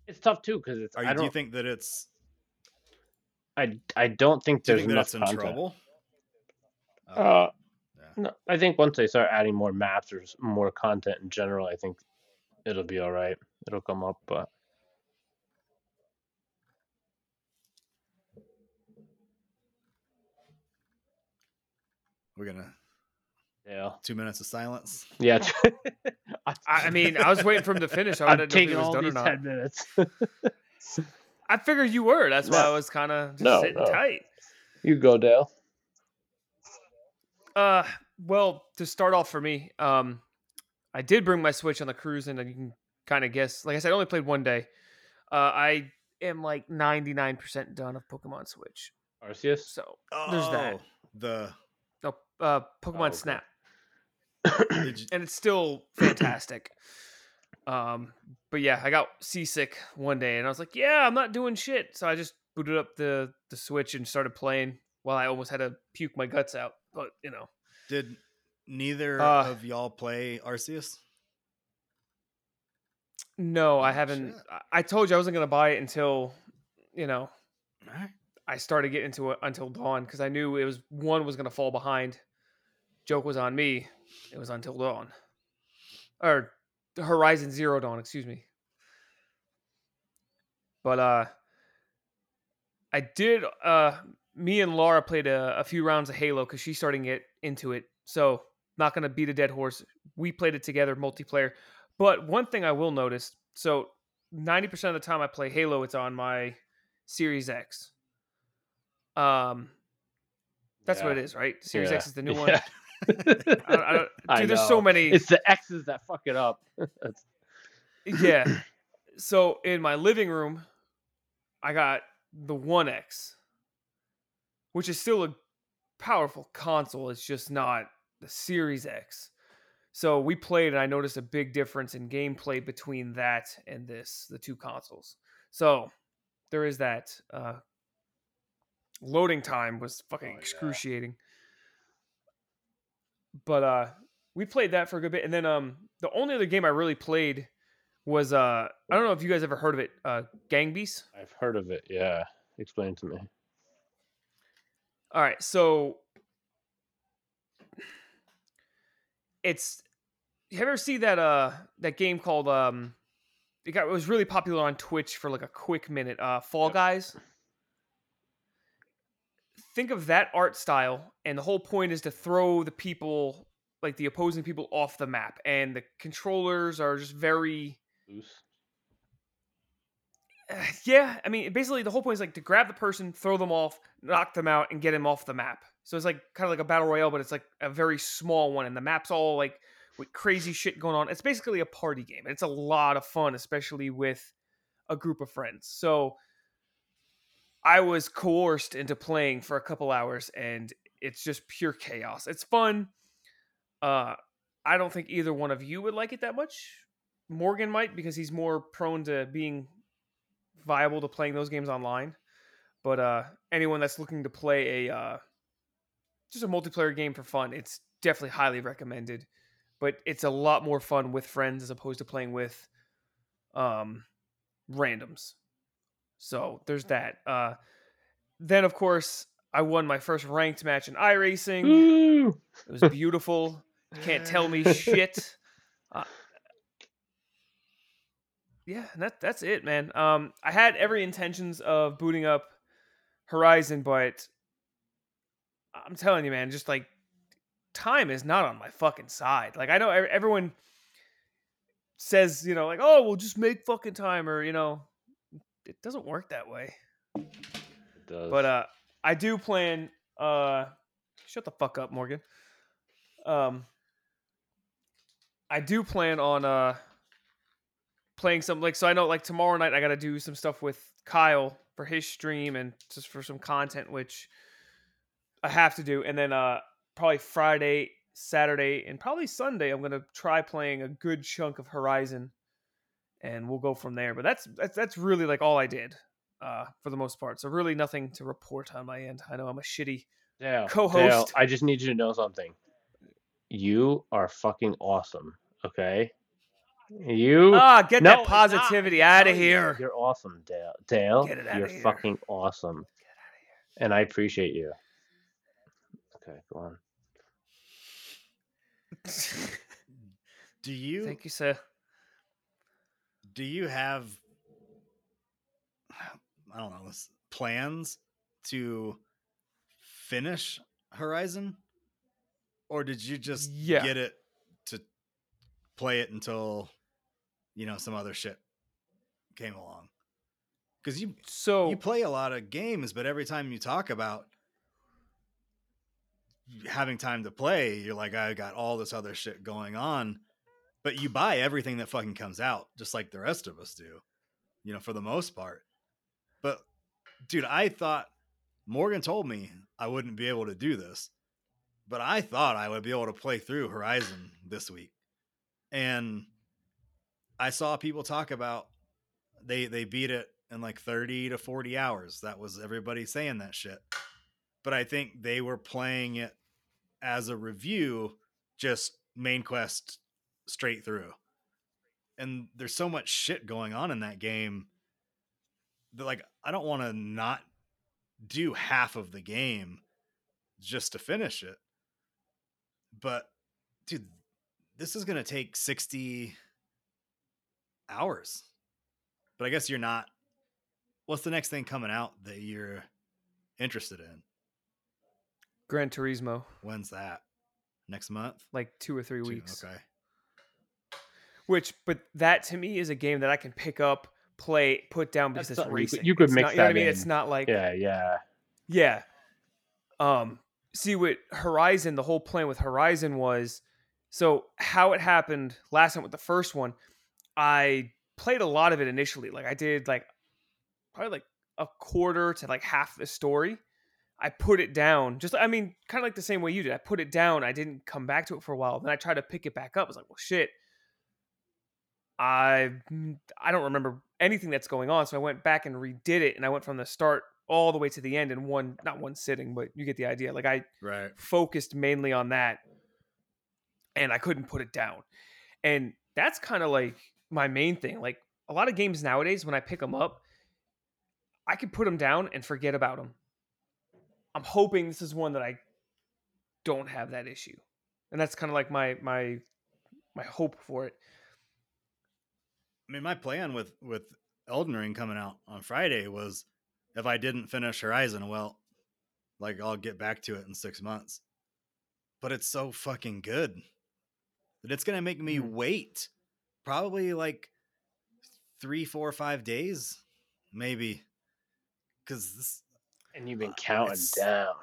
it's tough too because it's. Are I do you don't. think that it's? I I don't think Do there's think that enough it's in content. trouble? Uh, Yeah. No, I think once they start adding more maps or more content in general, I think it'll be all right. It'll come up, but We're gonna yeah, two minutes of silence. yeah. I, I mean, I was waiting for him to finish. I I'm didn't know if he taking was all done or these not. ten minutes. I figured you were. That's why No. I was kind of just No, sitting no. tight. you go, Dale. Uh, well, to start off for me, um, I did bring my Switch on the cruise, and you can kind of guess. Like I said, I only played one day. Uh, I am like ninety nine percent done of Pokemon Switch. Arceus. So There's that. Oh, The no, uh, Pokemon okay. Snap, you, and it's still fantastic. Um, but yeah, I got seasick one day, and I was like, "Yeah, I'm not doing shit." So I just booted up the the Switch and started playing. While I almost had to puke my guts out, but you know, did neither Uh, of y'all play Arceus? no, I Oh, haven't. shit. I- I told you I wasn't gonna buy it until you know All right. I started getting into it until dawn because I knew it was one was gonna fall behind. Joke was on me. It was until dawn, or Horizon Zero Dawn. Excuse me. But uh, I did. Uh, me and Laura played a, a few rounds of Halo because she's starting to get into it. So not gonna beat a dead horse. We played it together multiplayer. But one thing I will notice. So ninety percent of the time I play Halo, it's on my Series X. Um, that's what it is, right? Series Yeah. X is the new one. Yeah. I don't, I don't, dude, there's so many. It's the X's that fuck it up. Yeah. So in my living room, I got the One X, which is still a powerful console. It's just not the Series X. So we played, and I noticed a big difference in gameplay between that and this, the two consoles. So there is that. Uh, loading time was fucking Oh, yeah. excruciating. But uh, we played that for a good bit, and then um, the only other game I really played was uh, I don't know if you guys ever heard of it, uh, Gang Beasts. I've heard of it. Yeah, explain to me. All right, so it's have you ever see that uh that game called um it got it was really popular on Twitch for like a quick minute, uh Fall Yep. Guys. Think of that art style and the whole point is to throw the people like the opposing people off the map and the controllers are just very Loose. yeah, I mean, basically the whole point is like to grab the person, throw them off, knock them out, and get them off the map. So it's like kind of like a battle royale, but it's like a very small one, and the map's all like with crazy shit going on. It's basically a party game, and it's a lot of fun, especially with a group of friends. So I was coerced into playing for a couple hours, and it's just pure chaos. It's fun. Uh, I don't think either one of you would like it that much. Morgan might because he's more prone to being viable to playing those games online. But uh, anyone that's looking to play a uh, just a multiplayer game for fun, it's definitely highly recommended. But it's a lot more fun with friends as opposed to playing with um, randoms. So there's that. Uh, then of course I won my first ranked match in iRacing. Woo! It was beautiful. You can't tell me shit. Uh, yeah, that that's it, man. Um, I had every intentions of booting up Horizon, but I'm telling you, man, just like time is not on my fucking side. Like I know everyone says, you know, like, oh, we'll just make fucking time, or you know, it doesn't work that way. It does. But uh, I do plan. Uh, shut the fuck up, Morgan. Um, I do plan on uh playing some like so. I know like tomorrow night I got to do some stuff with Kyle for his stream and just for some content, which I have to do, and then uh probably Friday, Saturday, and probably Sunday I'm gonna try playing a good chunk of Horizon, and we'll go from there. But that's that's that's really like all I did uh, for the most part. So really nothing to report on my end. I know I'm a shitty. Dale, co-host. Dale, I just need you to know something. You are fucking awesome. Okay. You. Ah, get No, that positivity out of here. You're awesome, Dale. Dale, Get it outta you're here. fucking awesome, and I appreciate you. Okay, go on. Do you Thank you, sir. do you have I don't know plans to finish Horizon, or did you just Yeah. get it to play it until you know some other shit came along? Because you So you play a lot of games, but every time you talk about having time to play, you're like, I got all this other shit going on. But you buy everything that fucking comes out, just like the rest of us do, you know, for the most part. But dude, I thought Morgan told me I wouldn't be able to do this, but I thought I would be able to play through Horizon this week. And I saw people talk about they they beat it in like 30 to 40 hours. That was everybody saying that shit. But I think they were playing it as a review, just main quest straight through. And there's so much shit going on in that game that like I don't want to not do half of the game just to finish it. But dude, this is going to take 60 hours. But I guess you're not what's the next thing coming out that you're interested in? Gran Turismo, When's that? Next month? like two or three Two- weeks. Okay. Which, but that to me is a game that I can pick up, play, put down because That's it's something you could- racing. you could It's mix not, you know what I mean? It's not like Yeah, yeah. Yeah. Um see with Horizon, the whole plan with Horizon was so how it happened last time with the first one, I played a lot of it initially. Like I did like probably like a quarter to like half the story. I put it down. Just I mean, kind of like the same way you did. I put it down. I didn't come back to it for a while. Then I tried to pick it back up. I was like, well shit. I mm, I don't remember anything that's going on. So I went back and redid it and I went from the start all the way to the end in one not one sitting, but you get the idea. Like I Right. focused mainly on that and I couldn't put it down. And that's kind of like my main thing. Like a lot of games nowadays when I pick them up, I can put them down and forget about them. I'm hoping this is one that I don't have that issue. And that's kind of like my my my hope for it. I mean, my plan with with Elden Ring coming out on Friday was if I didn't finish Horizon, well, like I'll get back to it in six months. But it's so fucking good that it's gonna make me Mhm. wait probably like three, four, five days maybe because this. And you've been Uh, counting down.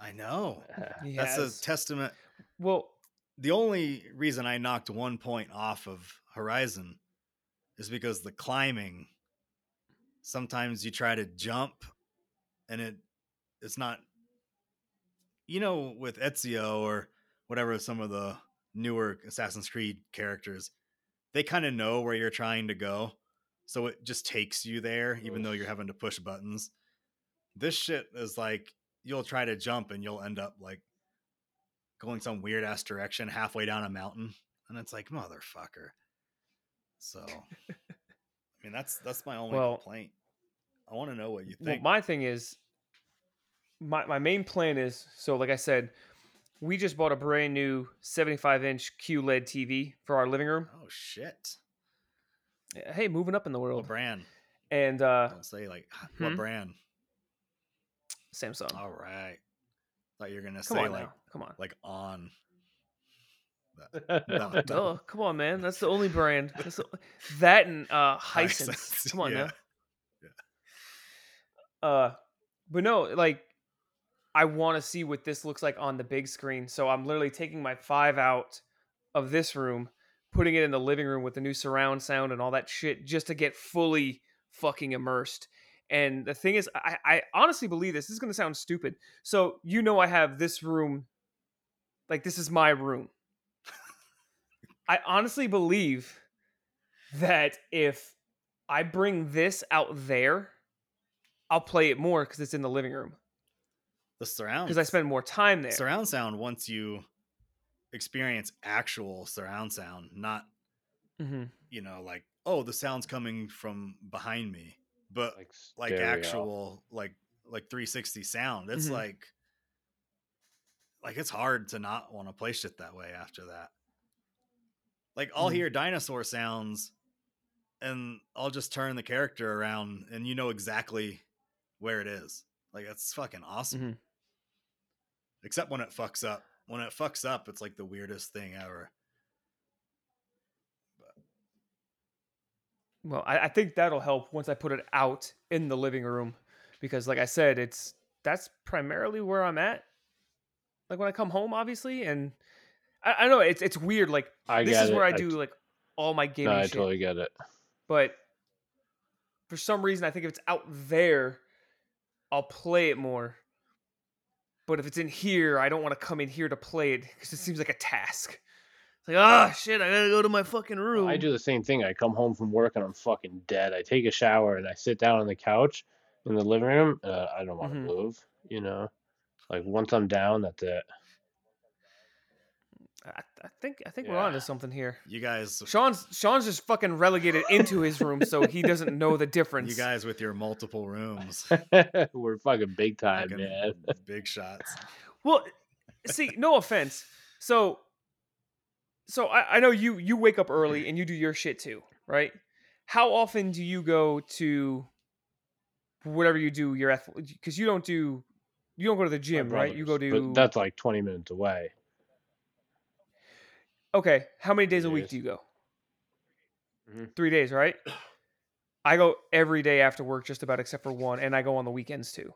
I know He that's has. a testament. well, The only reason I knocked one point off of Horizon is because the climbing. Sometimes you try to jump, and it it's not. You know, with Ezio or whatever, some of the newer Assassin's Creed characters, they kind of know where you're trying to go, so it just takes you there, even though you're having to push buttons. This shit is like you'll try to jump and you'll end up like going some weird ass direction halfway down a mountain, and it's like motherfucker. So, I mean, that's that's my only Well- complaint. I want to know what you well, think. my thing is, my my main plan is so. Like I said, we just bought a brand new 75 inch QLED TV for our living room. oh shit! Hey, moving up in the What world, brand? and uh, Don't say like what Hmm? brand. Samsung. All right. Thought you were gonna Come say on like now, come on. like on. That- no, no. Duh, come on, man. That's the only brand. That's the, that and uh, Hisense. Hisense, Come on yeah. now. Uh, but no, like I want to see what this looks like on the big screen. So I'm literally taking my five out of this room, putting it in the living room with the new surround sound and all that shit, just to get fully fucking immersed. And the thing is, I, I honestly believe this. This is gonna sound stupid. So you know, I have this room. Like this is my room. I honestly believe that if I bring this out there, I'll play it more because it's in the living room. The surround Because I spend more time there. surround sound once you experience actual surround sound, not hmm you know like oh the sound's coming from behind me, but like like actual like like 360 sound. It's Mhm. like like it's hard to not want to play shit that way after that. Like I'll Mhm. hear dinosaur sounds and I'll just turn the character around and you know exactly where it is. Like that's fucking awesome. Mhm. Except when it fucks up. When it fucks up, it's like the weirdest thing ever. Well, I, I think that'll help once I put it out in the living room, because like I said, it's that's primarily where I'm at. Like when I come home, obviously, and I, I know it's it's weird. Like I this is it. where I I do t- like all my gaming No, I shit. totally get it. but for some reason i think if it's out there i'll play it more but if it's in here i don't want to come in here to play it because it seems like a task it's like ah shit i gotta go to my fucking room I do the same thing. I come home from work and I'm fucking dead. I take a shower and I sit down on the couch in the living room. Uh, I don't want to Mhm. move. You know, like once I'm down, that's it. I, I think i think we're on to something here You guys sean's sean's just fucking relegated into his room so he doesn't know the difference you guys with your multiple rooms. We're fucking big time, fucking man. Big shots. Well, see, no offense. So, so I, I know you you wake up early and you do your shit too, right? How often do you go to whatever you do your athletic? because you don't do you don't go to the gym, right? You go to but that's like 20 minutes away. Okay. How many days a week do you go? Mhm. Three days, right? I go every day after work, just about except for one, and I go on the weekends too.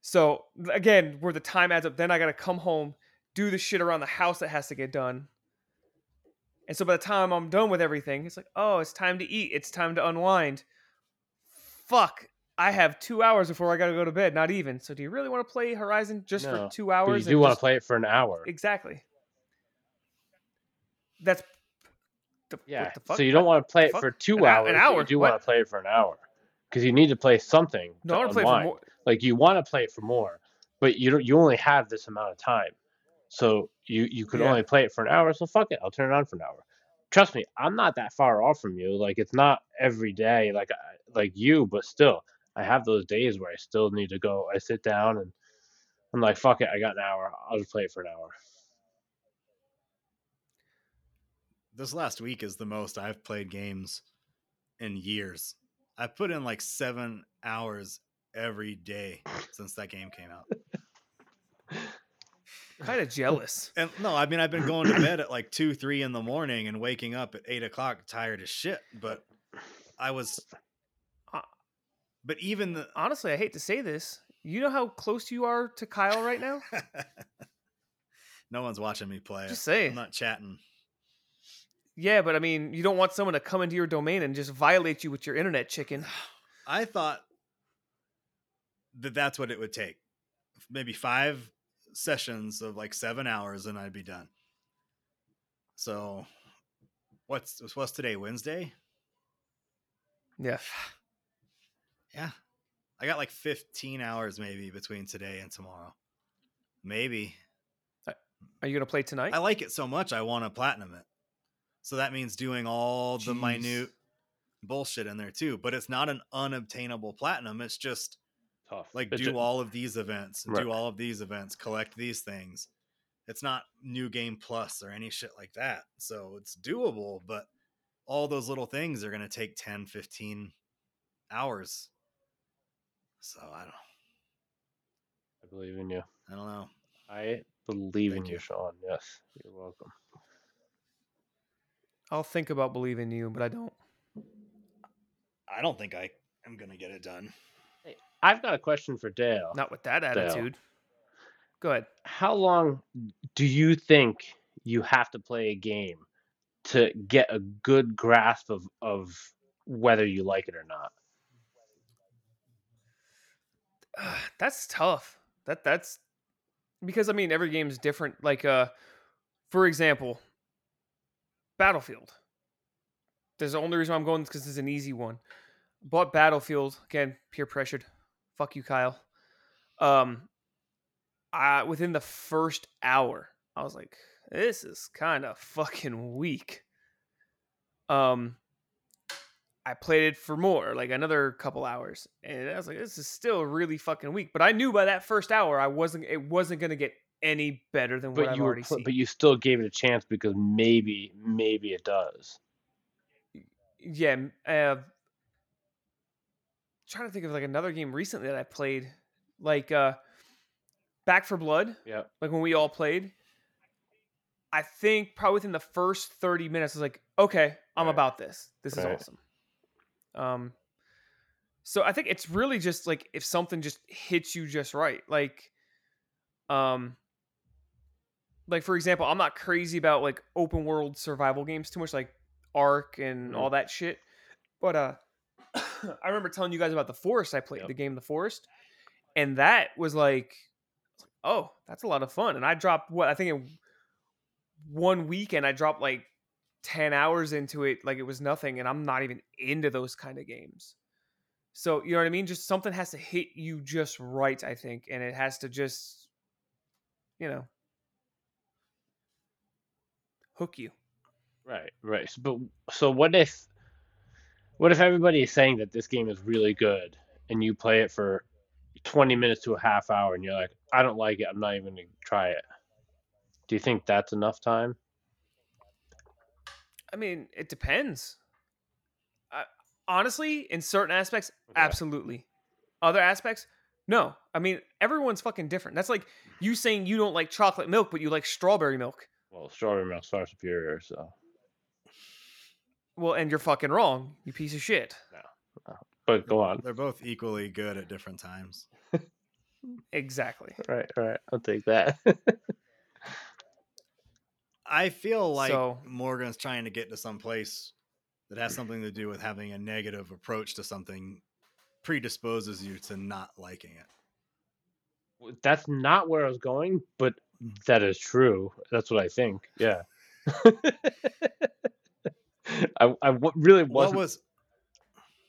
So again, where the time adds up, then I gotta come home, do the shit around the house that has to get done. And so by the time I'm done with everything, it's like, oh, it's time to eat. It's time to unwind. Fuck. I have two hours before I gotta go to bed. Not even. So do you really want to play Horizon just No, for two But hours? you do want to play it for an hour. Exactly. That's the, what Yeah. the fuck? So you don't want to play it for two An hours. an hour? You do What? want to play it for an hour because you need to play something. No, I want to play for more. Like you want to play it for more, but you don't. You only have this amount of time, so you you could Yeah. only play it for an hour. So fuck it, I'll turn it on for an hour. Trust me, I'm not that far off from you. Like it's not every day, like I- like you, but still, I have those days where I still need to go. I sit down and I'm like, fuck it, I got an hour. I'll just play it for an hour. This last week is the most I've played games in years. I put in like seven hours every day since that game came out. Kind of jealous. And no, I mean I've been going to bed at like two, three in the morning and waking up at eight o'clock tired as shit. But I was uh, But even the Honestly, I hate to say this. You know how close you are to Kyle right now? no one's watching me play. Just it. I'm not chatting. Yeah, but I mean, you don't want someone to come into your domain and just violate you with your internet chicken. I thought that that's what it would take. Maybe five sessions of like seven hours, and I'd be done. So, what's what's today? Wednesday. Yeah. Yeah, I got like 15 hours maybe between today and tomorrow. Maybe Are you gonna play tonight? I like it so much I want to platinum it. So that means doing all the minute bullshit in there too. But it's not an unobtainable platinum. It's just Tough. like It's do ju- all of these events, Right. do all of these events, collect these things. It's not new game plus or any shit like that. So it's doable, but all those little things are going to take 10, 15 hours. So I don't I believe in you. I don't know. I believe in Thank you, you. Sean. Yes, you're welcome. I'll think about believing you, but I don't. I don't think I am going to get it done. I've got a question for Dale. Not with that attitude. Go ahead. How long do you think you have to play a game to get a good grasp of of whether you like it or not? that's tough. That that's because I mean every game's different. Like uh for example, Battlefield. There's the only reason I'm going because it's an easy one. Bought Battlefield again, peer pressured. Fuck you, Kyle. Um, I within the first hour, I was like, this is kind of fucking weak. Um, I played it for more, like another couple hours, and I was like, this is still really fucking weak. But I knew by that first hour, I wasn't. It wasn't gonna get any better than what But I've you were, already pl- seen. but you still gave it a chance because maybe maybe it does. yeah uh trying to think of like another game recently that i played like uh back for blood Yeah. like when we all played i think probably within the first 30 minutes i was like okay i'm Right. about this this is awesome um so i think it's really just like if something just hits you just right like um like for example i'm not crazy about like open world survival games too much like ark and Mhm. all that shit but uh i remember telling you guys about the forest i played Yep. the game the forest and that was like oh that's a lot of fun and i dropped what i think in one weekend i dropped like 10 hours into it like it was nothing and i'm not even into those kind of games so you know what i mean just something has to hit you just right i think and it has to just you know hook you Right, right. So, but so what if what if everybody is saying that this game is really good and you play it for 20 minutes to a half hour and you're like, I don't like it, I'm not even going to try it. Do you think that's enough time? I mean, it depends. I, honestly, in certain aspects, Okay. absolutely. Other aspects, no. I mean, everyone's fucking different. That's like you saying you don't like chocolate milk, but you like strawberry milk. Well, strawberry milk's far superior, so. Well, and you're fucking wrong, you piece of shit. No, But go on. They're both equally good at different times. Exactly. Right, right. I'll take that. I feel like So- Morgan's trying to get to some place that has something to do with having a negative approach to something predisposes you to not liking it. that's not where I was going, but that is true. That's what I think. Yeah. I, I w- really wasn't. was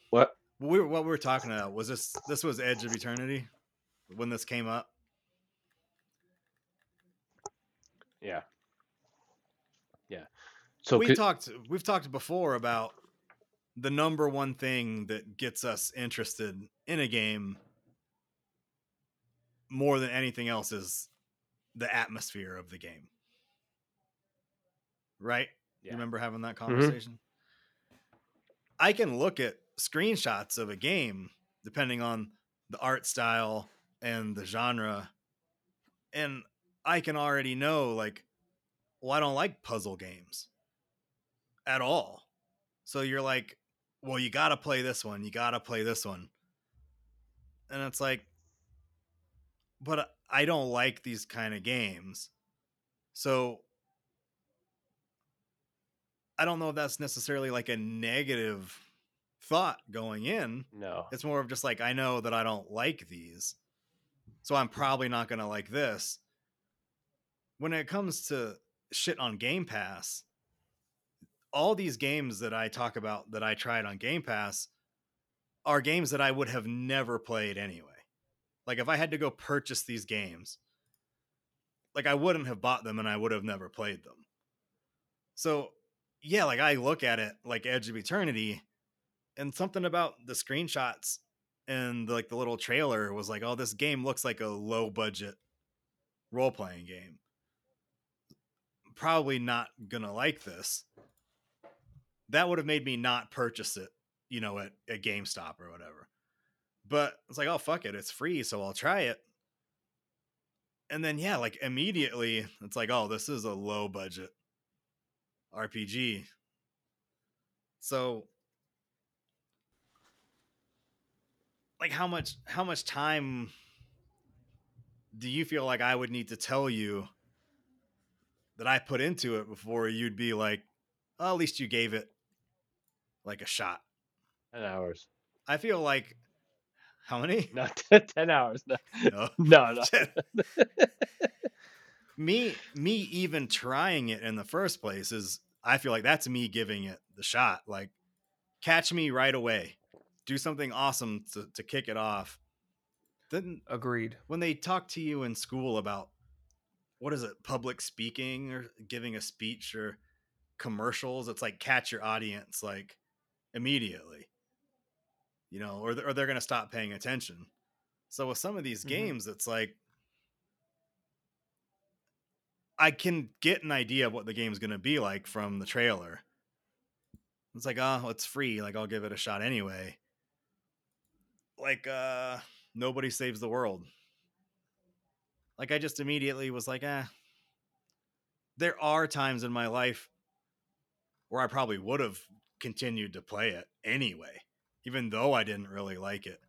what? we were, what we were talking about? Was this this was Edge of Eternity when this came up? Yeah. Yeah. So we could- talked we've talked before about the number one thing that gets us interested in a game more than anything else is the atmosphere of the game. Right? Yeah. You remember having that mm-hmm. conversation? I can look at screenshots of a game depending on the art style and the genre and I can already know like well I don't like puzzle games at all. So you're like, well, you got to play this one. You got to play this one. And it's like, but I don't like these kind of games. So I don't know if that's necessarily like a negative thought going in. No. It's more of just like I know that I don't like these. So I'm probably not going to like this. When it comes to shit on Game Pass, all these games that I talk about that I tried on Game Pass are games that I would have never played anyway. Like if I had to go purchase these games, like I wouldn't have bought them and I would have never played them. So, yeah, like I look at it like Edge of Eternity and something about the screenshots and like the little trailer was like, "Oh, this game looks like a low budget role playing game." Probably not to like this. That would have made me not purchase it, you know, at, at GameStop or whatever. But it's like, oh fuck it, it's free, so I'll try it. And then yeah, like immediately it's like, oh, this is a low budget RPG. So like how much how much time do you feel like I would need to tell you that I put into it before you'd be like, oh, at least you gave it like a shot? 10 hours. I feel like how many? No, 10 hours. No, No. no. no. me me even trying it in the first place is I feel like that's me giving it the shot. Like catch me right away. Do something awesome to, to kick it off. Then Agreed. when they talk to you in school about what is it, public speaking or giving a speech or commercials, it's like catch your audience like immediately. You know, or, or they're going to stop paying attention. So with some of these Mhm. games, it's like I can get an idea of what the game's going to be like from the trailer. It's like, oh, it's free. Like, I'll give it a shot anyway. Like, uh, nobody saves the world. Like, I just immediately was like, eh. There are times in my life where I probably would have continued to play it anyway, even though I didn't really like it.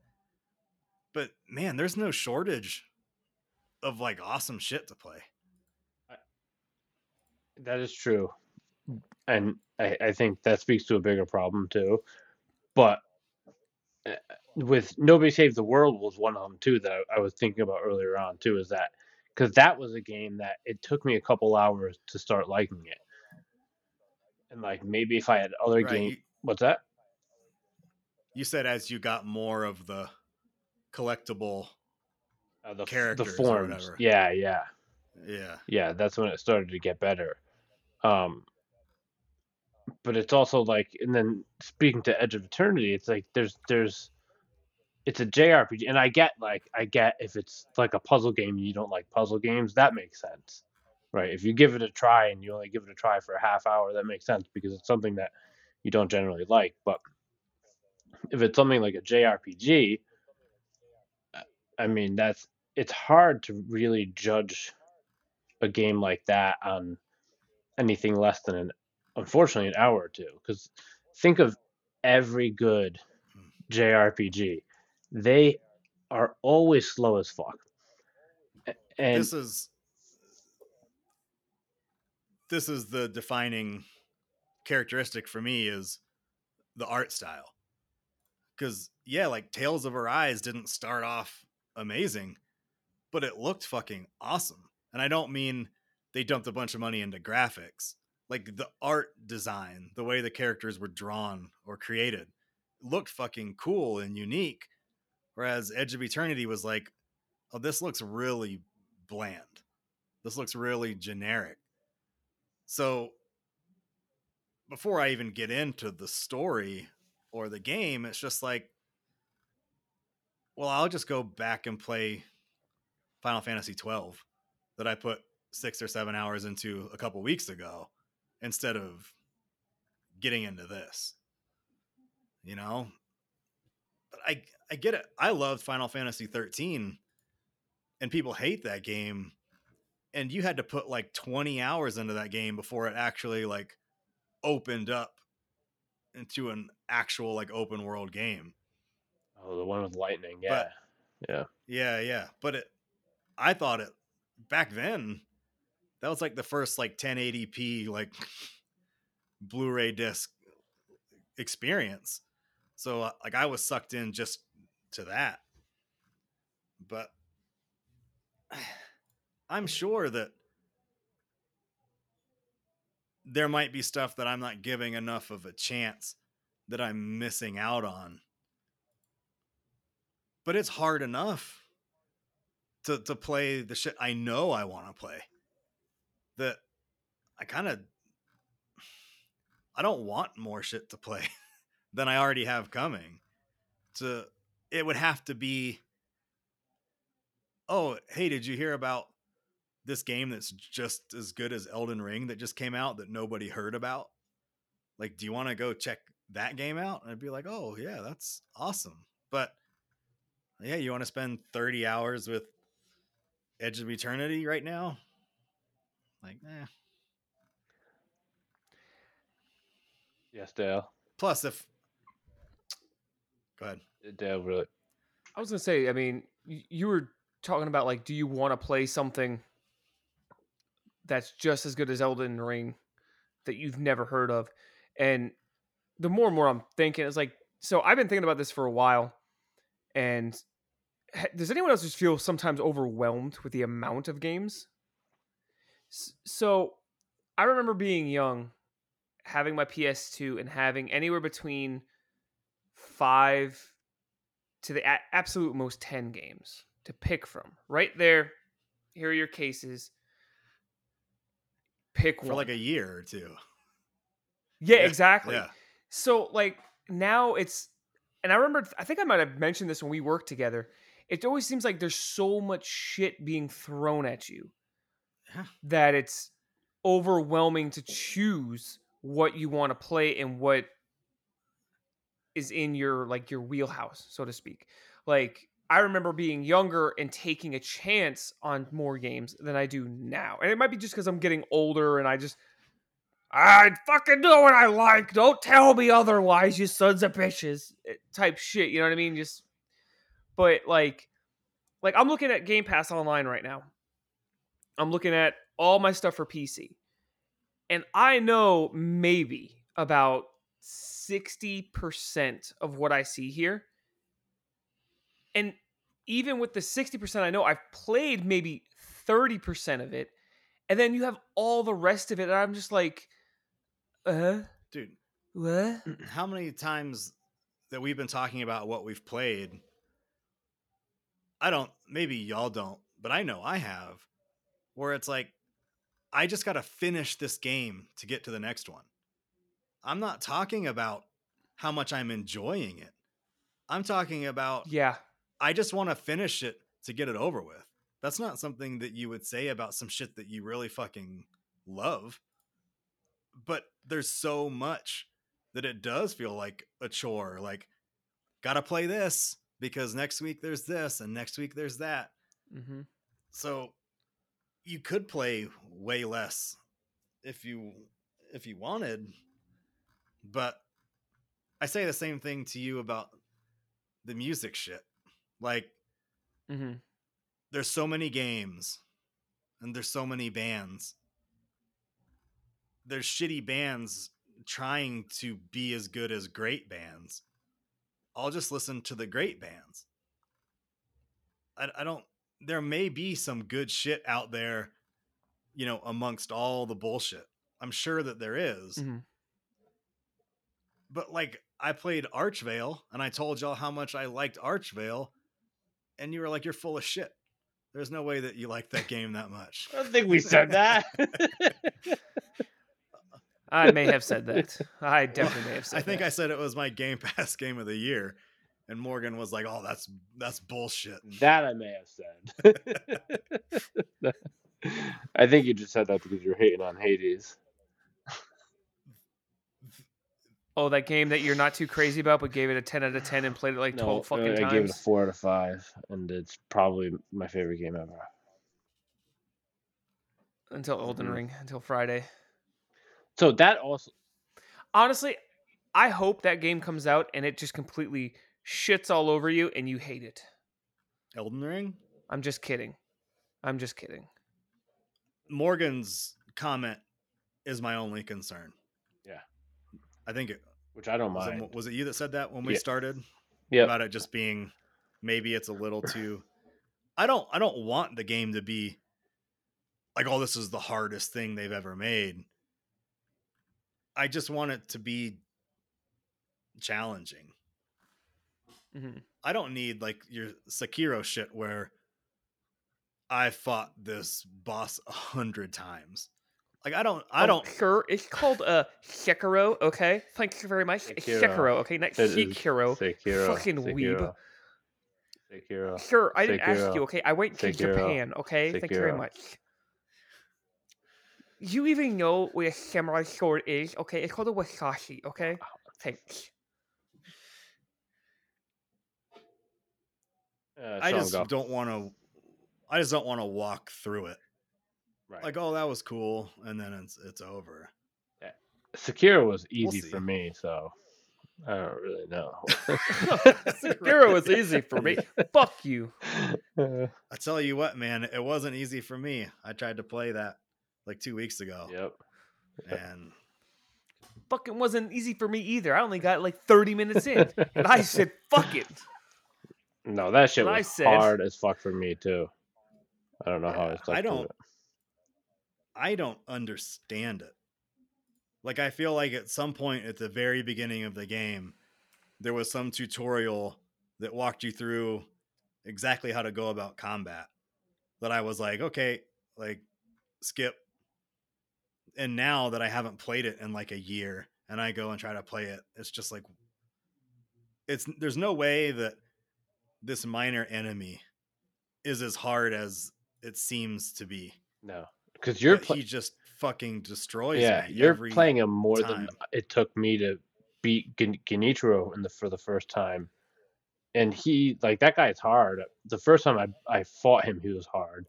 But man, there's no shortage of like awesome shit to play. That is true. And I, I think that speaks to a bigger problem too. But uh, with Nobody Saves the World was one of them too that I, I was thinking about earlier on too, is that because that was a game that it took me a couple hours to start liking it. And like maybe if I had other Right, game what's that? You said as you got more of the collectible, Uh, the, the Characters or forms. Yeah, yeah. yeah, yeah, that's when it started to get better. Um, but it's also like, and then speaking to Edge of Eternity, it's like there's there's it's a JRPG, and I get like I get if it's like a puzzle game and you don't like puzzle games, that makes sense, right? If you give it a try and you only give it a try for a half hour, that makes sense because it's something that you don't generally like. But if it's something like a JRPG, I mean that's it's hard to really judge a game like that on anything less than an unfortunately an hour or two. Because think of every good jrpg they are always slow as fuck. And this is this is the defining characteristic for me is the art style because yeah like tales of arise didn't start off amazing but it looked fucking awesome and i don't mean they dumped a bunch of money into graphics like the art design the way the characters were drawn or created looked fucking cool and unique whereas edge of eternity was like oh this looks really bland. This looks really generic. So before I even get into the story or the game, it's just like, well, I'll just go back and play Final Fantasy 12 that I put six or seven hours into a couple weeks ago instead of getting into this. You know? But I I get it. I loved Final Fantasy 13 and people hate that game and you had to put like 20 hours into that game before it actually like opened up into an actual like open world game. oh the one with lightning yeah Yeah. Yeah, yeah. But it I thought it back then that was like the first like 1080p like Blu-ray disc experience. So uh, like I was sucked in just to that. But I'm sure that there might be stuff that I'm not giving enough of a chance that I'm missing out on. But it's hard enough to to play the shit I know I want to play. That I kind of I don't want more shit to play than I already have coming. To it would have to be Oh, hey, did you hear about this game that's just as good as Elden Ring that just came out that nobody heard about? Like, do you want to go check that game out? And I'd be like, oh, yeah, that's awesome. But yeah, you want to spend 30 hours with Edge of Eternity right now? Like, eh. Yes, Dale. Plus, if. Go ahead. Dale, really. I was gonna say, I mean, you were talking about like, do you want to play something that's just as good as Elden Ring that you've never heard of? And the more and more I'm thinking, it's like, so I've been thinking about this for a while, and does anyone else just feel sometimes overwhelmed with the amount of games? So I remember being young, having my PS2 and having anywhere between five to the a- absolute most 10 games to pick from. Right there, here are your cases. Pick For one. like a year or two. yeah, Yeah, exactly. Yeah. So like now it's and I remember I think I might have mentioned this when we worked together. It always seems like there's so much shit being thrown at you Yeah. that it's overwhelming to choose what you want to play and what is in your like your wheelhouse, so to speak. Like I remember being younger and taking a chance on more games than I do now. And it might be just because I'm getting older and I just I fucking know what I like. Don't tell me otherwise, you sons of bitches. eh, Type shit, you know what I mean? Just but like like I'm looking at Game Pass online right now. I'm looking at all my stuff for PC. And I know maybe about 60% of what I see here. And even with the 60% I know, I've played maybe 30% of it. And then you have all the rest of it. And I'm just like, uh, Dude, what? how many times that we've been talking about what we've played? I don't, maybe y'all don't, but I know I have, where it's like, I just got to finish this game to get to the next one. I'm not talking about how much I'm enjoying it. I'm talking about Yeah. I just want to finish it to get it over with. That's not something that you would say about some shit that you really fucking love. But there's so much that it does feel like a chore. Like, gotta play this because next week there's this and next week there's that. Mm-hmm. So you could play way less if you if you wanted. But I say the same thing to you about the music shit. Like Mm-hmm. there's so many games and there's so many bands. There's shitty bands trying to be as good as great bands. I'll just listen to the great bands. I, I don't, there may be some good shit out there, you know, amongst all the bullshit. I'm sure that there is. Mm-hmm. But like, I played Archvale and I told y'all how much I liked Archvale, and you were like, you're full of shit. There's no way that you like that game that much. I don't think we said that. I may have said that. I definitely may have said I think that. I said it was my Game Pass game of the year, and Morgan was like, "Oh, that's that's bullshit." that I may have said. I think you just said that because you're hating on Hades. Oh, that game that you're not too crazy about, but gave it a 10 out of 10 and played it like 12 No, fucking I times. I gave it a four out of five, and it's probably my favorite game ever. until Elden Mhm. Ring, until Friday. So that also, Honestly, I hope that game comes out and it just completely shits all over you and you hate it. Elden Ring. I'm just kidding. I'm just kidding. Morgan's comment is my only concern. Yeah. I think it which I don't was, mind. it was it you that said that when we Yeah. started Yeah, about it just being maybe it's a little too. I don't I don't want the game to be like oh this is the hardest thing they've ever made. I just want it to be challenging. Mhm. I don't need like your Sekiro shit where I fought this boss a hundred times. Like I don't I Oh, don't Sure, it's called uh Sekiro. Okay, thank you very much. It's Sekiro. Sekiro. Okay, not It is Sekiro. Sekiro. Fucking weeb. Sekiro. Sekiro. Sure, I didn't ask you. Okay, I went to Sekiro. Japan. Okay, thank you very Sekiro. Much. You even know what a samurai sword is? Okay, it's called a wasashi. Okay, thanks. Uh, I just go. don't want to I just don't want to walk through it. Right. Like oh that was cool and then it's it's over. Sekiro was easy see. for me, so I don't really know. Sekiro was easy for me. Fuck you. I tell you what man, it wasn't easy for me. I tried to play that like 2 weeks ago yep. and Fucking wasn't easy for me either. I only got like 30 minutes in, and I said, "Fuck it." No, that shit What I was said- hard as fuck for me too. I don't know how I Yeah, stuck I don't- I don't understand it. Like I feel like at some point at the very beginning of the game, there was some tutorial that walked you through exactly how to go about combat. That I was like, okay, like skip. And now that I haven't played it in like a year and I go and try to play it, it's just like it's there's no way that this minor enemy is as hard as it seems to be. No, because you're pla- he just fucking destroys yeah, you're playing him more time. than it took me to beat Gen- Genichiro in the for the first time, and he like that guy's hard. The first time I I fought him, he was hard,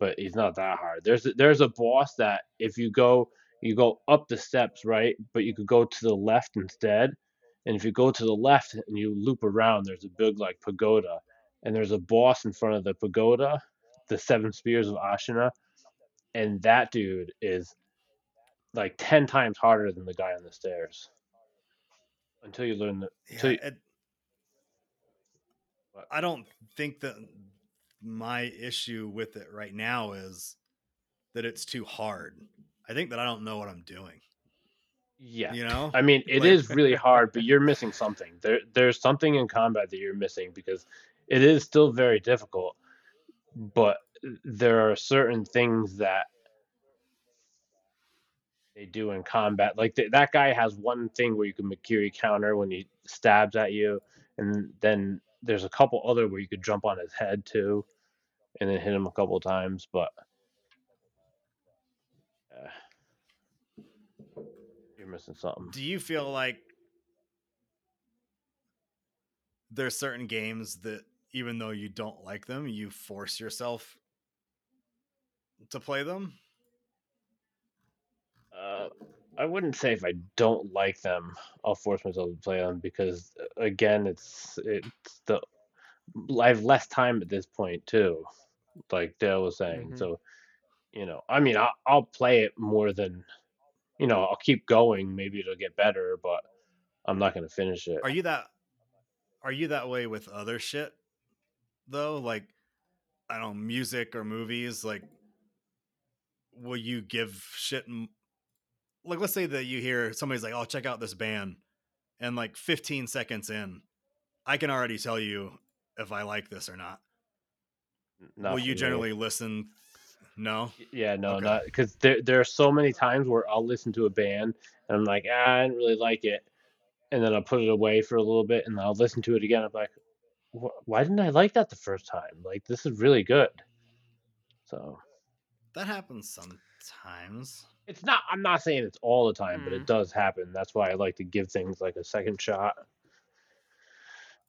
but he's not that hard. There's a- there's a boss that if you go you go up the steps right, but you could go to the left instead, and if you go to the left and you loop around, there's a big like pagoda, and there's a boss in front of the pagoda, the seven spears of Ashina, and that dude is like 10 times harder than the guy on the stairs. Until you learn the Yeah, you- I don't think that my issue with it right now is that it's too hard. I think that I don't know what I'm doing. yeah You know? i mean it Like- is really hard but you're missing something there there's something in combat that you're missing because it is still very difficult but there are certain things that they do in combat like th- that guy has one thing where you can Mikiri counter when he stabs at you and then there's a couple other where you could jump on his head too and then hit him a couple times but uh, you're missing something Do you feel like there's certain games that even though you don't like them, you force yourself to play them? I wouldn't say if I don't like them, I'll force myself to play them because uh, again, it's it's the I have less time at this point too, like Dale was saying. Mhm. So, you know, I mean, I'll, I'll play it more than, you know, I'll keep going. Maybe it'll get better, but I'm not gonna finish it. Are you that are you that way with other shit though? Like I don't know, music or movies, like will you give shit like let's say that you hear somebody's like, "Oh, check out this band." And like 15 seconds in, I can already tell you if I like this or not. Not will you me. generally listen? No. Yeah, no, Okay. not because there there are so many times where I'll listen to a band and I'm like, ah, I didn't really like it, and then I'll put it away for a little bit and I'll listen to it again. I'm like, why didn't I like that the first time? Like this is really good. So That happens sometimes. It's not. I'm not saying it's all the time, but Mm. it does happen. That's why I like to give things like a second shot.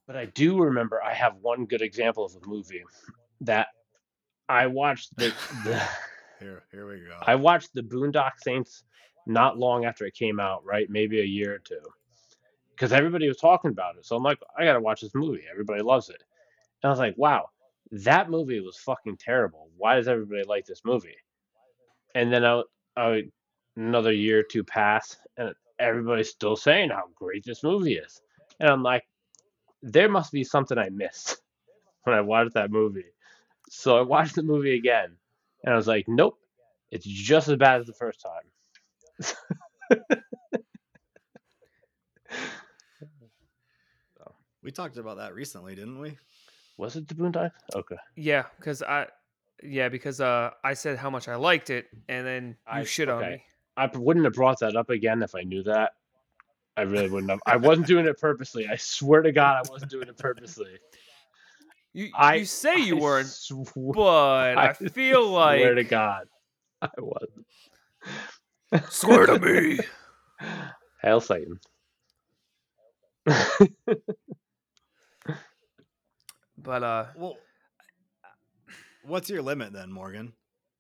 But I do remember I have one good example of a movie that I watched the, the Here, here we go. I watched the Boondock Saints not long after it came out, right? Maybe a year or two. Because everybody was talking about it. So I'm like, I gotta watch this movie. Everybody loves it. And I was like, wow, that movie was fucking terrible. Why does everybody like this movie? And then I, I another year or two pass, and everybody's still saying how great this movie is. And I'm like, there must be something I missed when I watched that movie. So I watched the movie again, and I was like, nope, it's just as bad as the first time. We talked about that recently, didn't we? Was it the Boondock? Okay. Yeah, because I, yeah, because uh, I said how much I liked it, and then you I- shit on me. I p- wouldn't have brought that up again if I knew that. I really wouldn't have. I wasn't doing it purposely. I swear to God, I wasn't doing it purposely. You I you say you I weren't, swear, but I, I feel swear to God, I wasn't. swear to me. Hail Satan. But uh, Well, what's your limit then, Morgan?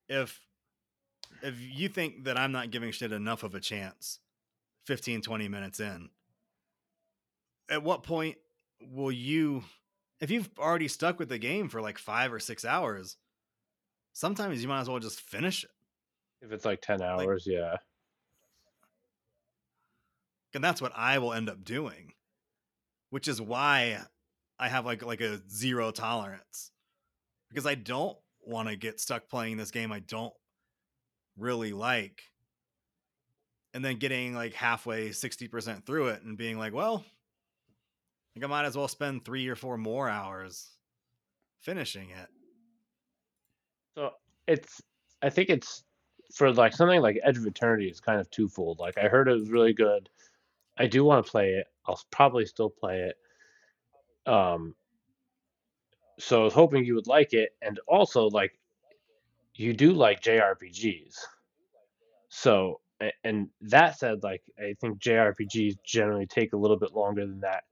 If if you think that I'm not giving shit enough of a chance 15 20 minutes in, at what point will you if you've already stuck with the game for like 5 or 6 hours, sometimes you might as well just finish it. if it's like ten hours, yeah. And that's what I will end up doing. Which is why I have like like a zero tolerance. Because I don't want to get stuck playing this game I don't really like. And then getting like halfway 60% through it and being like, well, I think I might as well spend three or four more hours finishing it. So it's. I think it's for like something like Edge of Eternity is kind of twofold. Like I heard it was really good. I do want to play it. I'll probably still play it. Um. So I was hoping you would like it, and also like you do like JRPGs. So and that said, like I think JRPGs generally take a little bit longer than that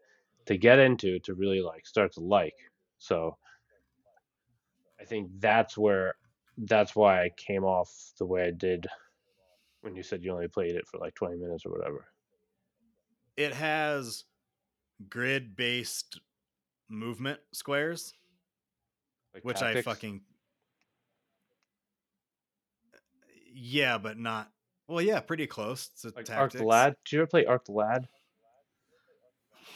to get into to really like start to like. So I think that's where that's why I came off the way I did when you said you only played it for like 20 minutes or whatever. It has grid based movement squares. Like which tactics. I fucking yeah, but not well. Yeah, pretty close to like Arc tactics. the Lad. Did you ever play Arc the Lad?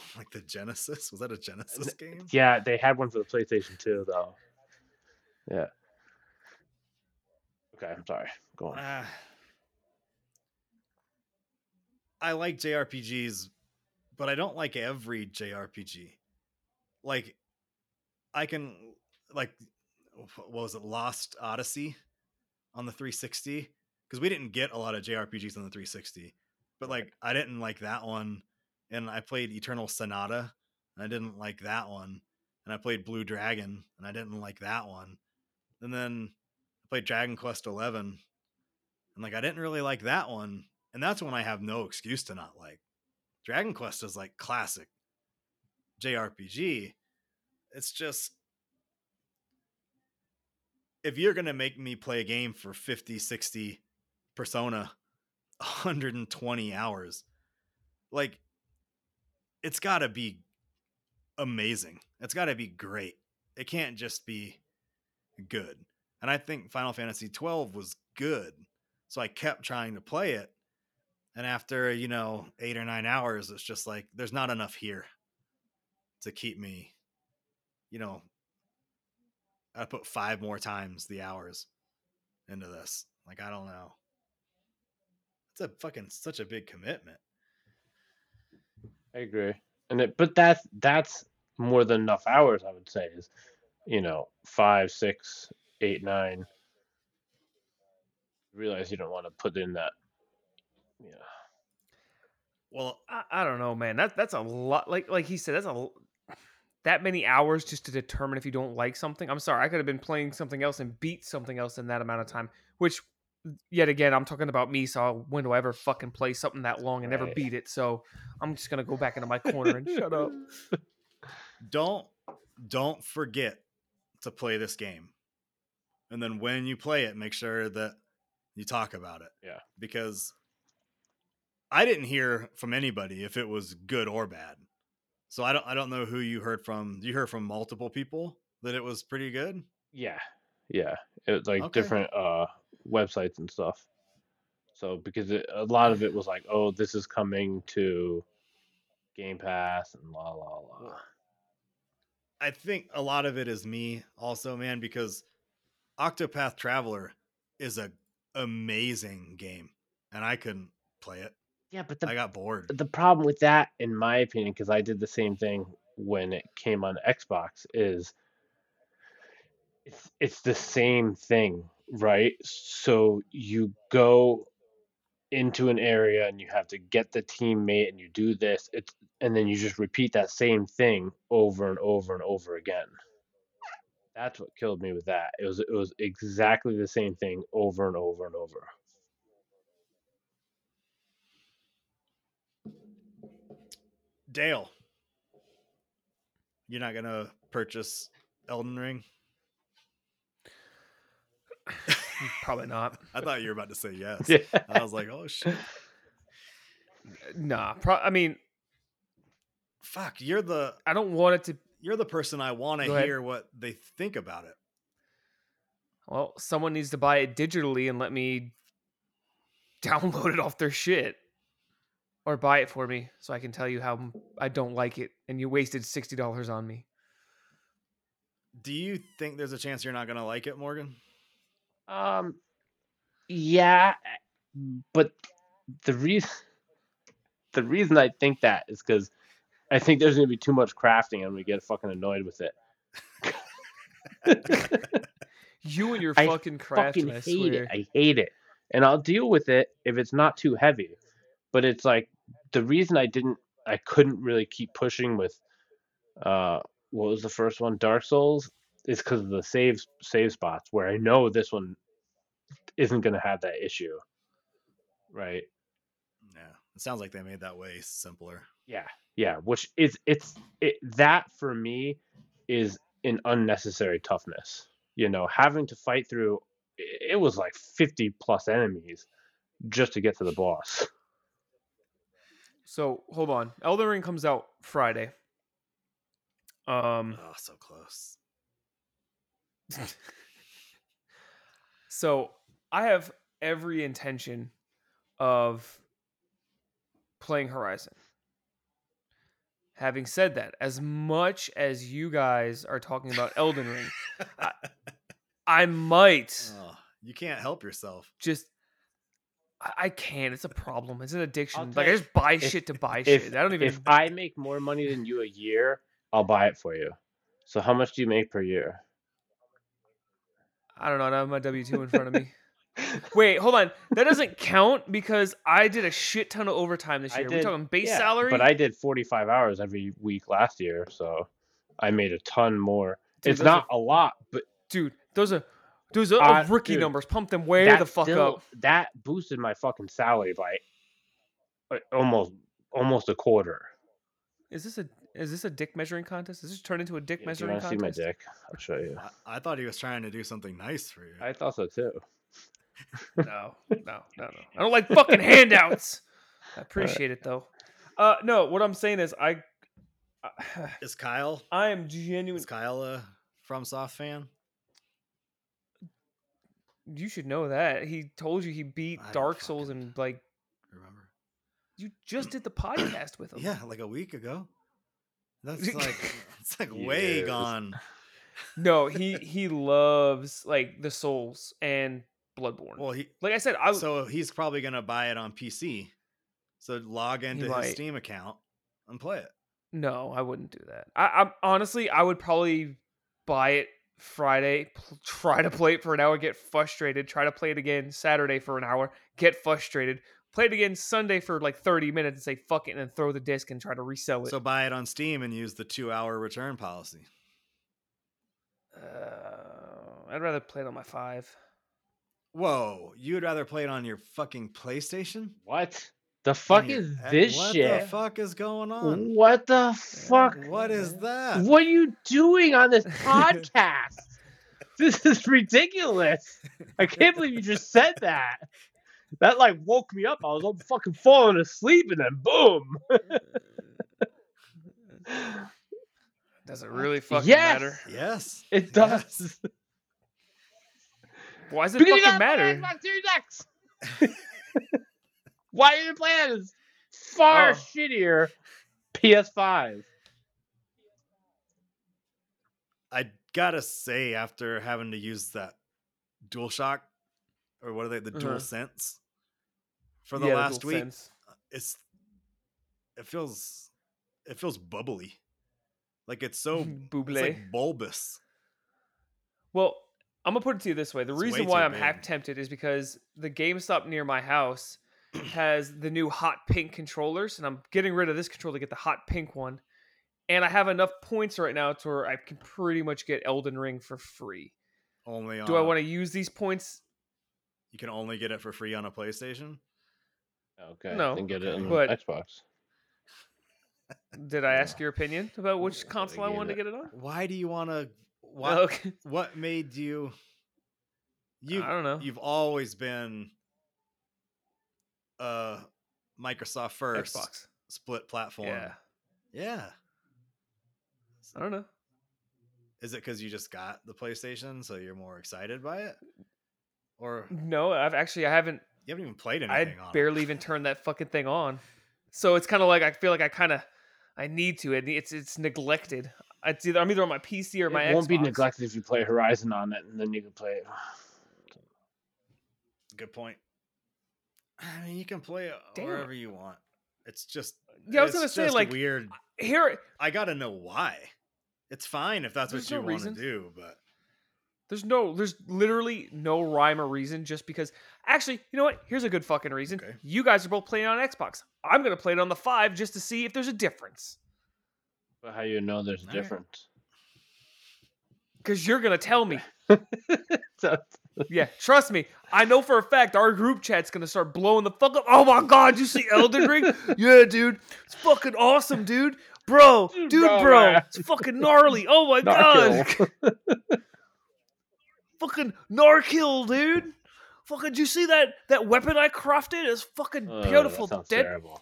like the Genesis. Was that a Genesis game? Yeah, they had one for the PlayStation 2 though. Yeah. Okay, I'm sorry. Go on. Ah. I like JRPGs, but I don't like every JRPG. Like, I can like, what was it? Lost Odyssey on the 360 because we didn't get a lot of JRPGs on the 360, but like I didn't like that one, and I played Eternal Sonata, and I didn't like that one, and I played Blue Dragon, and I didn't like that one, and then I played Dragon Quest 11 and like I didn't really like that one. And that's when I have no excuse to not like. Dragon Quest is like classic JRPG. It's just if you're going to make me play a game for 50, 60 persona 120 hours, like it's got to be amazing. It's got to be great. It can't just be good. And I think Final Fantasy 12 was good. So I kept trying to play it. And after, you know, eight or nine hours, it's just like, there's not enough here to keep me, you know, I put five more times the hours into this. Like, I don't know. It's a fucking such a big commitment. I agree. And it, but that's that's more than enough hours. I would say is, you know, five, six, eight, nine. Realize you don't want to put in that. Yeah. Well, I, I don't know, man. That that's a lot. Like like he said, that's a l- that many hours just to determine if you don't like something. I'm sorry, I could have been playing something else and beat something else in that amount of time. Which, yet again, I'm talking about me. So when do I ever fucking play something that long and never Right. beat it? So I'm just gonna go back into my corner and shut up. don't don't forget to play this game and then when you play it make sure that you talk about it Yeah. because i didn't hear from anybody if it was good or bad so i don't i don't know who you heard from you heard from multiple people that it was pretty good. Yeah, yeah. It was like Okay. different uh websites and stuff. So because it, a lot of it was like, oh, this is coming to Game Pass and la la la. I think a lot of it is me also, man, because Octopath Traveler is a amazing game, and I couldn't play it. Yeah, but the I got bored. the problem with that, in my opinion, because I did the same thing when it came on Xbox, is it's it's the same thing, right? So you go into an area and you have to get the teammate and you do this, it's and then you just repeat that same thing over and over and over again. That's what killed me with that. It was it was exactly the same thing over and over and over. Dale, you're not gonna purchase Elden Ring? Probably not. I thought you were about to say yes. Yeah. I was like, oh shit. Nah. Pro- I mean, Fuck, you're the I don't want it to. you're the person I want to hear what they think about it. Well, someone needs to buy it digitally and let me download it off their shit, or buy it for me so I can tell you how I don't like it, and you wasted sixty dollars on me. Do you think there's a chance you're not gonna like it, Morgan? Um, yeah, but the reason the reason I think that is because I think there's gonna be too much crafting and we get fucking annoyed with it. You and your I fucking crafting, fucking I hate swear. it. I hate it, and I'll deal with it if it's not too heavy. But it's like the reason I didn't, I couldn't really keep pushing with, uh, what was the first one, Dark Souls, is because of the save save spots where I know this one isn't gonna have that issue, right? Yeah. It sounds like they made that way simpler. Yeah, yeah. Which is it's it that for me is an unnecessary toughness. You know, having to fight through it was like fifty plus enemies just to get to the boss. So hold on, Elden Ring comes out Friday. Um, Oh, so close. so I have every intention of playing Horizon. Having said that, as much as you guys are talking about Elden Ring, I might Oh, you can't help yourself. just I, can't. It's a problem. It's an addiction. Like I just buy if- shit to buy If shit. I don't even. if I make more money than you a year, I'll buy it for you. So how much do you make per year? I don't know. I don't have my W two in front of me. Wait, hold on. That doesn't count because I did a shit ton of overtime this year. We're talking base Yeah, salary. But I did 45 hours every week last year, so I made a ton more. Dude, it's those are- not a lot, but dude, those are those are Uh, rookie dude, numbers. Pump them way that the fuck still- up. That boosted my fucking salary by uh, almost almost a quarter. Is this a is this a dick measuring contest? Is this turn into a dick Yeah, do you measuring want to see my contest? dick? I'll show you. I, I thought he was trying to do something nice for you. I thought so too. No, no, no, no. I don't like fucking handouts. I appreciate it though. Uh, no, what I'm saying is I, Is Kyle I am genuine. is Kyle a FromSoft fan? You should know that he told you he beat I Dark Souls and like Remember? you just did the podcast with him. Yeah, like a week ago. That's like it's like way Yes. gone. No, he he loves like the Souls and Bloodborne. Well, he like I said, I so he's probably gonna buy it on PC. So log into his might. Steam account and play it. no, I wouldn't do that. I, I'm honestly, I would probably buy it Friday, pl- try to play it for an hour, get frustrated, try to play it again Saturday for an hour, get frustrated, play it again Sunday for like 30 minutes and say fuck it, and then throw the disc and try to resell it. So buy it on Steam and use the two hour return policy. uh, I'd rather play it on my five. Whoa, you would rather play it on your fucking PlayStation? What the fuck is this what shit? What the fuck is going on? What the fuck? What is that? What are you doing on this podcast? this is ridiculous. I can't believe you just said that. That like woke me up. I was all fucking falling asleep and then boom. Does it really fucking Yes! matter? Yes. It Yes. does. Why does it Because you fucking gotta play matter? Xbox Series X. Why are you playing this far Oh. shittier PS5? I gotta say, after having to use that DualShock, or what are they, the Uh-huh. Dual Sense, for the Yeah, last dual week, sense. it's it feels it feels bubbly, like it's so it's like bulbous. Well, I'm gonna put it to you this way: the It's reason why I'm half tempted is because the GameStop near my house has the new hot pink controllers, and I'm getting rid of this controller to get the hot pink one. And I have enough points right now to where I can pretty much get Elden Ring for free. Only on Do I want to use these points? You can only get it for free on a PlayStation. Okay, No, then get it on but- Xbox. Did I ask your opinion about which console I gave wanted to get it on? Why do you want to? What? Okay. What made you? You I don't know. You've always been uh Microsoft first Xbox. split platform. Yeah. Yeah. I don't know. Is it because you just got the PlayStation, so you're more excited by it, or No, I've actually I haven't. you haven't even played I anything on barely even turned that fucking thing on. So it's kind of like I feel like I kind of I need to. It it's it's neglected. It's either I'm either on my PC or my it won't be neglected if you play Horizon on it, and then you can play it. it? Good point. I mean, you can play it Damn. wherever you want. It's just Yeah, I was gonna say like weird. here. I gotta know why. It's fine if that's what you no want to do, but There's no, there's literally no rhyme or reason just because. Actually, you know what? Here's a good fucking reason. Okay. You guys are both playing on Xbox. I'm gonna play it on the five just to see if there's a difference. But how you know there's a difference? Because you're gonna tell me. So- Yeah, trust me. I know for a fact our group chat's gonna start blowing the fuck up. Oh my god, you see Elden Ring? Yeah, dude. It's fucking awesome, dude. Bro, dude, Bro, bro. It's fucking gnarly. Oh my god. fucking Narkill, dude. Fucking did you see that that weapon I crafted? It's fucking Oh, beautiful. sounds Dead. terrible.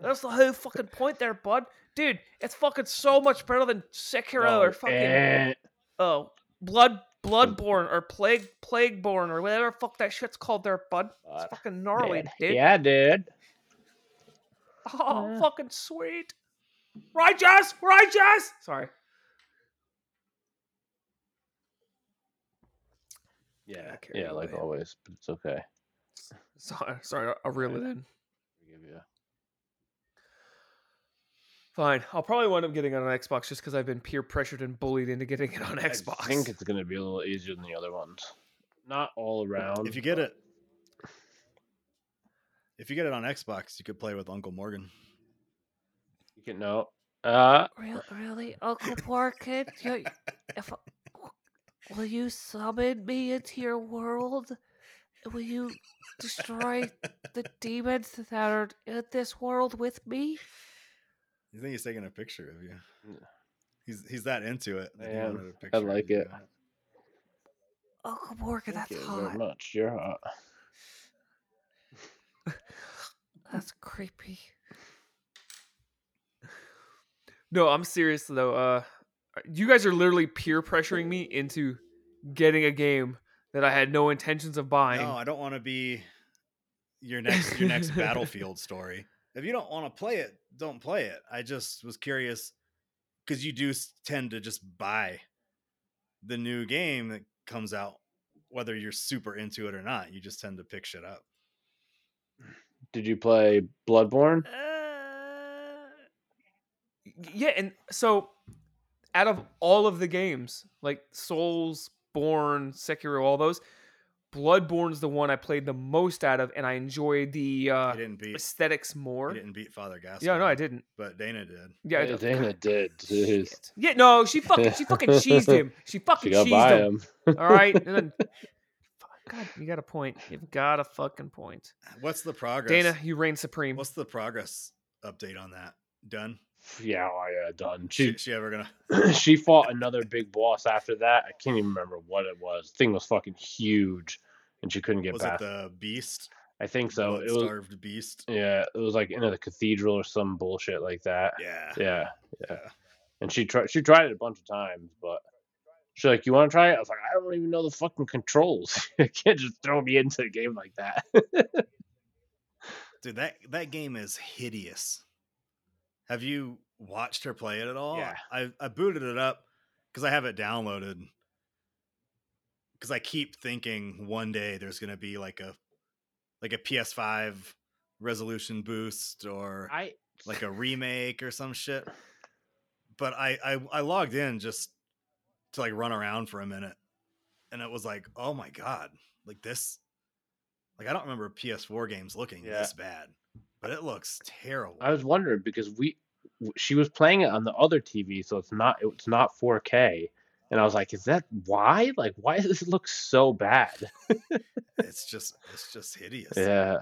That's the whole fucking point there, bud. Dude, it's fucking so much better than Sekiro No, or fucking eh, oh blood bloodborne or plague plagueborne or whatever fuck that shit's called there, bud. It's uh, fucking gnarly, dude. dude. Yeah, dude. Oh, Yeah. fucking sweet. Righteous, righteous. Sorry. Yeah, yeah, like always, but it's okay. Sorry, sorry. I'll reel it in. Forgive you. Fine. I'll probably wind up getting it on Xbox just because I've been peer pressured and bullied into getting it on Xbox. I think it's gonna be a little easier than the other ones. Not all around. if you get it, if you get it on Xbox, you could play with Uncle Morgan. you can know. Uh, Real, really, Uncle Porkid? You, if, will you summon me into your world? Will you destroy the demons that are in this world with me? You think he's taking a picture of you? Yeah. He's he's that into it. that he Man, a I picture of like you. it. Uncle Porkid, thank that's you very hot. much. You're hot. That's creepy. No, I'm serious though. Uh, you guys are literally peer pressuring me into getting a game that I had no intentions of buying. No, I don't want to be your next your next battlefield story. If you don't want to play it, don't play it. I just was curious because you do tend to just buy the new game that comes out, whether you're super into it or not. You just tend to pick shit up. Did you play Bloodborne? Uh, yeah, and so out of all of the games, like Souls, Born, Sekiro, all those, Bloodborne's the one I played the most out of, and I enjoyed the uh, didn't beat aesthetics more. you didn't beat Father Gas. Yeah, no, I didn't. But Dana did. Yeah, Yeah, did. Dana did. Jeez. Shit. Yeah, no, she fucking she fucking cheesed him. She She fucking got cheesed by him. him. All right, and then God, you got a point. You've got a fucking point. What's the progress? Dana, you reign supreme. what's the progress update on that? Done? Yeah, oh, yeah, done. She, She she ever gonna? she fought another big boss after that. I can't even remember what it was. Thing was fucking huge, and she couldn't get Was past. it the beast? I think so. Blood It was starved beast. yeah, it was like in a cathedral or some bullshit like that. Yeah. Yeah, yeah. and she tried she tried it a bunch of times, but she's like, "You want to try it?" I was like, "I don't even know the fucking controls. you can't just throw me into a game like that." Dude, that that game is hideous. Have you watched her play it at all? Yeah. I, I booted it up because I have it downloaded. Because I keep thinking one day there's gonna be like a like a PS5 resolution boost or I like a remake or some shit. But I, I I logged in just to like run around for a minute, and it was like, oh my god, like this. Like I don't remember PS4 games looking Yeah. this bad, but it looks terrible. I was wondering because we she was playing it on the other TV, so it's not it's not 4K, and I was like, "Is that why? Like, why does this look so bad?" it's just it's just hideous. Yeah,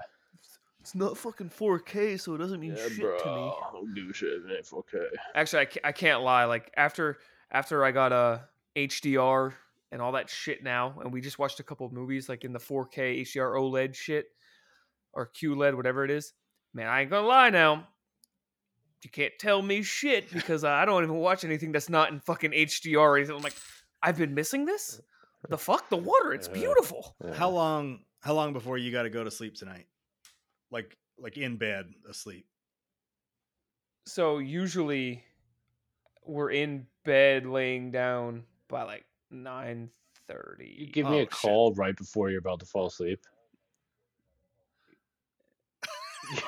It's not fucking 4K, so it doesn't mean shit to me. Don't do shit in 4K. Actually, I can't, I can't lie. Like after after I got uh, a HDR and all that shit now, and we just watched a couple of movies like in the 4K HDR OLED shit or QLED, whatever it is. Man, I ain't gonna lie now. You can't tell me shit because I don't even watch anything that's not in fucking HDR or anything. I'm like, I've been missing this. The fuck, the water, it's Yeah. beautiful. How long how long before you got to go to sleep tonight? Like like in bed asleep. So usually we're in bed laying down by like nine thirty. You give me Oh, a shit. call right before you're about to fall asleep.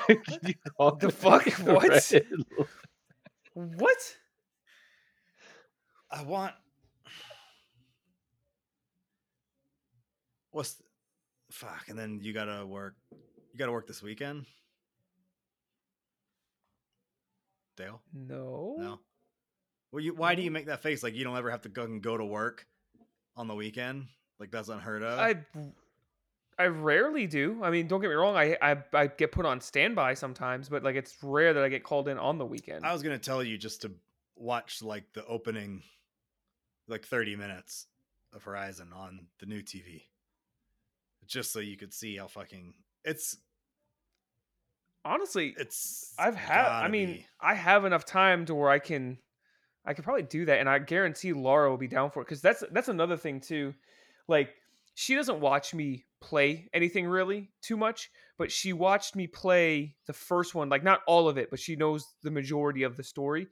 You The fuck? What? What? I want what's fuck and then you gotta work you gotta work this weekend dale No. no well you why do you make that face like you don't ever have to go and go to work on the weekend like that's unheard of I I rarely do. I mean, don't get me wrong. I, I I get put on standby sometimes, but like it's rare that I get called in on the weekend. I was gonna tell you just to watch like the opening like 30 minutes of horizon on the new tv just so you could see how fucking it's Honestly, it's I've had. I mean, be. I have enough time to where I can, I could probably do that, and I guarantee Laura will be down for it because that's that's another thing too. Like she doesn't watch me play anything really too much, but she watched me play the first one, like not all of it, but she knows the majority of the story.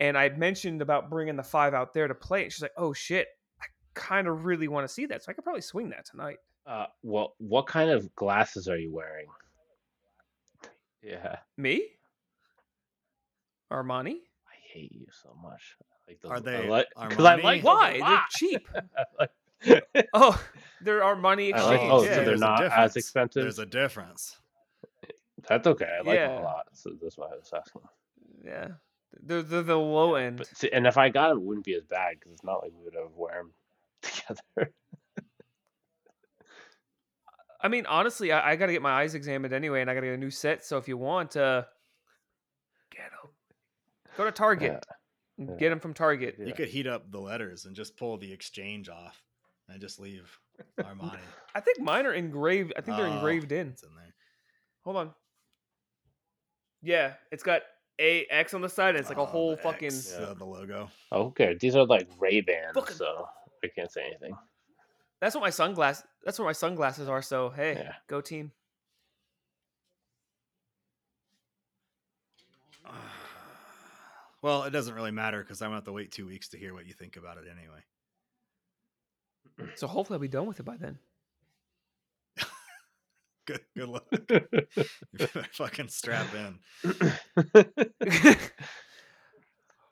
And I mentioned about bringing the five out there to play it. She's like, "Oh shit, I kind of really want to see that, so I could probably swing that tonight." Uh, well, what kind of glasses are you wearing? Yeah, Me, Armani. I hate you so much. Like those, Are they I like, 'cause I like Why? They're cheap. Like- Oh, there are money I like- oh, Yeah, so they're not as expensive. there's a difference That's okay. I like them a lot. So that's why I was asking. Yeah, they're, they're the low end. But see, and if I got them, it wouldn't be as bad because it's not like we would ever wear them together. I mean, honestly, I, I got to get my eyes examined anyway, and I got to get a new set. So if you want, uh, get them. Go to Target. and yeah. Get them from Target. Yeah. you could heat up the letters and just pull the exchange off and just leave armani I think mine are engraved. I think they're Oh, engraved in. it's in there Hold on. Yeah, it's got A X on the side. And it's like a Oh, whole the fucking. X, Yeah. uh, the logo oh Okay, these are like Ray Bans, Fucking- so I can't say anything. That's what my sunglasses. That's what my sunglasses are. So hey, Yeah. go team. well it doesn't really matter because i'm gonna have to wait two weeks to hear what you think about it anyway So hopefully I'll be done with it by then. good good luck fucking strap in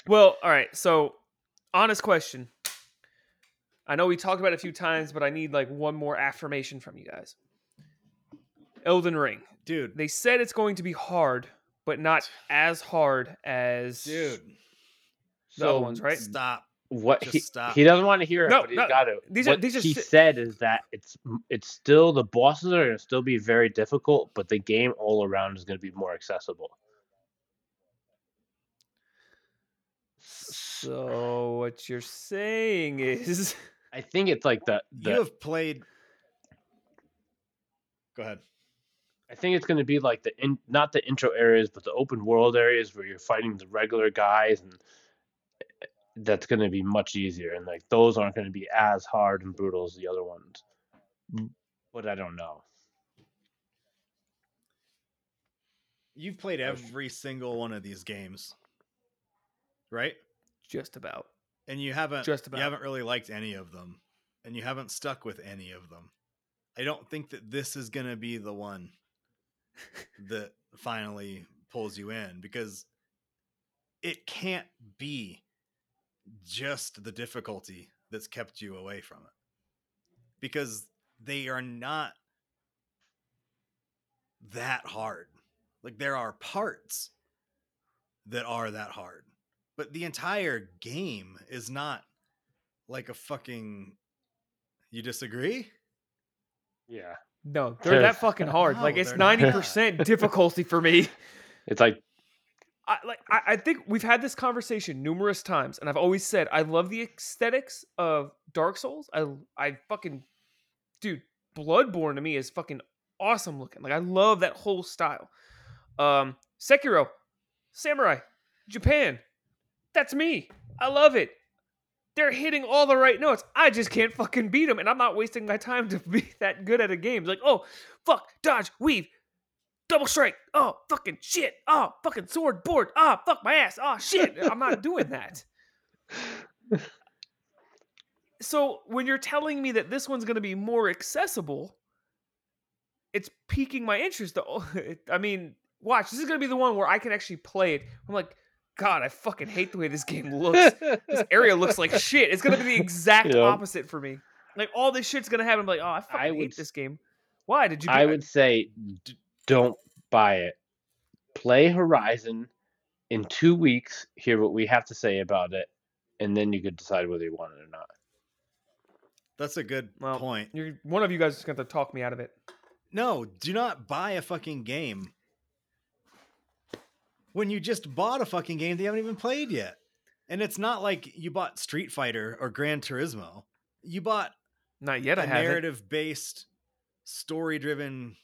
well, all right. So, honest question. I know we talked about it a few times, but I need like one more affirmation from you guys. Elden Ring. dude They said it's going to be hard, but not as hard as dude the other ones, right? stop What Just he, stop. he doesn't want to hear it, No, but he's no, got to. these are- what these are he si- said is that it's it's still the bosses are going to still be very difficult, but the game all around is going to be more accessible. So what you're saying is I think it's like the, the you have played go ahead I think it's going to be like the in, not the intro areas, but the open world areas where you're fighting the regular guys, and that's going to be much easier, and like those aren't going to be as hard and brutal as the other ones. Mm, but I don't know. You've played every single one of these games, right? Just about. And you haven't Just about. you haven't really liked any of them, and you haven't stuck with any of them. I don't think that this is gonna be the one that finally pulls you in because it can't be just the difficulty that's kept you away from it because they are not that hard. Like there are parts that are that hard, but the entire game is not like a fucking. You disagree? Yeah, No, they're that fucking hard. like it's ninety percent difficulty for me. it's like I like I, I think we've had this conversation numerous times, and I've always said I love the aesthetics of Dark Souls. I I fucking dude, Bloodborne to me is fucking awesome looking. Like I love that whole style. Um Sekiro, Samurai, Japan. That's me. I love it. They're hitting all the right notes. I just can't fucking beat them, and I'm not wasting my time to be that good at a game. Like, oh, fuck, dodge, weave, double strike. Oh, fucking shit. Oh, fucking sword, board. Ah, fuck my ass. Oh, shit. I'm not doing that. So when you're telling me that this one's going to be more accessible, it's piquing my interest. though. I mean, watch. This is going to be the one where I can actually play it. I'm like, God, I fucking hate the way this game looks. this area looks like shit. It's going to be the exact Yep. opposite for me. Like all this shit's going to happen. I'm like, oh, I fucking I hate s- this game. Why did you? I beat- would say d- don't buy it. Play Horizon in two weeks. Hear what we have to say about it, and then you could decide whether you want it or not. That's a good Well, point. You're one of you guys is going to talk me out of it. No, do not buy a fucking game when you just bought a fucking game that you haven't even played yet. And it's not like you bought Street Fighter or Gran Turismo. You bought Not yet. I a haven't. narrative based, story driven